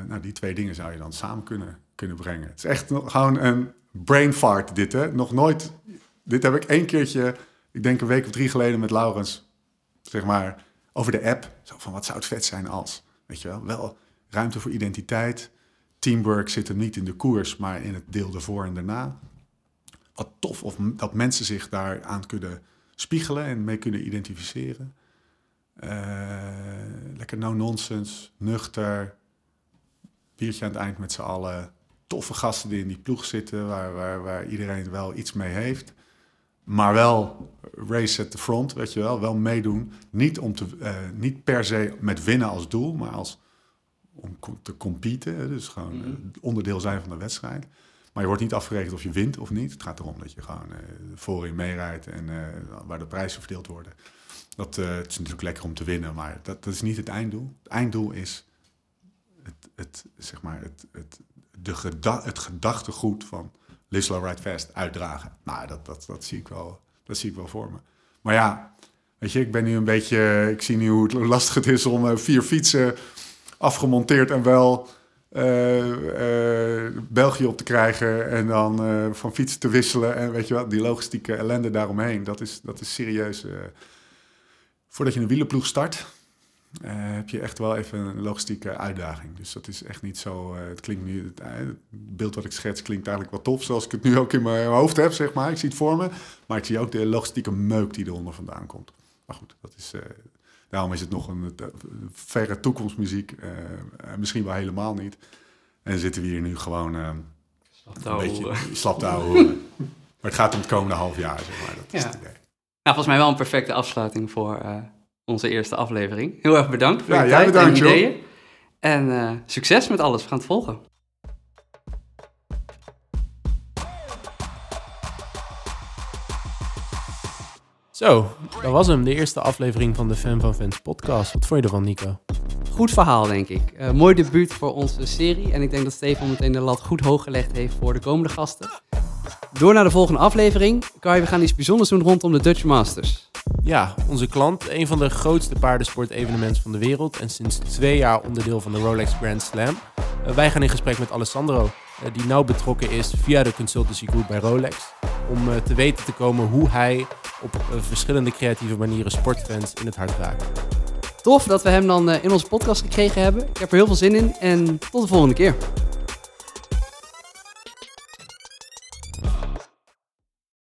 nou, die twee dingen zou je dan samen kunnen, kunnen brengen. Het is echt gewoon een brain fart dit, hè. Nog nooit, dit heb ik één keertje, ik denk een week of drie geleden met Laurens, zeg maar, over de app. Zo van, wat zou het vet zijn als, weet je wel, wel ruimte voor identiteit. Teamwork zit hem niet in de koers, maar in het deel ervoor en daarna. wat tof. Of dat mensen zich daaraan kunnen spiegelen en mee kunnen identificeren. Eh, lekker no nonsense, nuchter. Biertje aan het eind met z'n allen. Toffe gasten die in die ploeg zitten, waar, waar, waar iedereen wel iets mee heeft. Maar wel race at the front, weet je wel. Wel meedoen. Niet, om te, eh, niet per se met winnen als doel, maar als om te competen. Dus gewoon eh, onderdeel zijn van de wedstrijd. Maar je wordt niet afgerekend of je wint of niet. Het gaat erom dat je gewoon eh voorin meerijdt en waar de prijzen verdeeld worden. Dat, eh, het is natuurlijk lekker om te winnen, maar dat, dat is niet het einddoel. Het einddoel is het, het, zeg maar het, het, de geda het gedachtegoed van Live Slow Ride Fast uitdragen. Nou, dat, dat, dat, zie ik wel, dat zie ik wel voor me. Maar ja, weet je, ik ben nu een beetje... Ik zie nu hoe lastig het is om eh, vier fietsen afgemonteerd en wel eh, België op te krijgen en dan van fietsen te wisselen en weet je wat, die logistieke ellende daaromheen, dat is, dat is serieus. Voordat je een wielenploeg start, eh, heb je echt wel even een logistieke uitdaging. Dus dat is echt niet zo. eh, het klinkt nu. Het, eh, het beeld wat ik schets klinkt eigenlijk wel tof, zoals ik het nu ook in mijn hoofd heb, zeg maar. Ik zie het voor me, maar ik zie ook de logistieke meuk die eronder vandaan komt. Maar goed, dat is. eh, daarom is het nog een, verre toekomstmuziek. misschien wel helemaal niet. En zitten we hier nu gewoon een beetje slap te houden. Maar het gaat om het komende half jaar, zeg maar. Dat is Ja. het idee. Nou, volgens mij wel een perfecte afsluiting voor eh, onze eerste aflevering. Heel erg bedankt voor Ja, je tijd bedankt, en joh. ideeën. En eh, succes met alles. We gaan het volgen. Zo, dat was hem. De eerste aflevering van de Fan van Fans podcast. Wat vond je ervan, Nico? Goed verhaal, denk ik. Eh, mooi debuut voor onze serie. En ik denk dat Stefan meteen de lat goed hoog gelegd heeft voor de komende gasten. Door naar de volgende aflevering. Kai, we gaan iets bijzonders doen rondom de Dutch Masters. Ja, onze klant, een van de grootste paardensport-evenementen van de wereld en sinds twee jaar onderdeel van de Rolex Grand Slam. Eh, wij gaan in gesprek met Alessandro, eh, die nauw betrokken is via de consultancy group bij Rolex, om eh, te weten te komen hoe hij op verschillende creatieve manieren sportfans in het hart raakt. Tof dat we hem dan in onze podcast gekregen hebben. Ik heb er heel veel zin in en tot de volgende keer.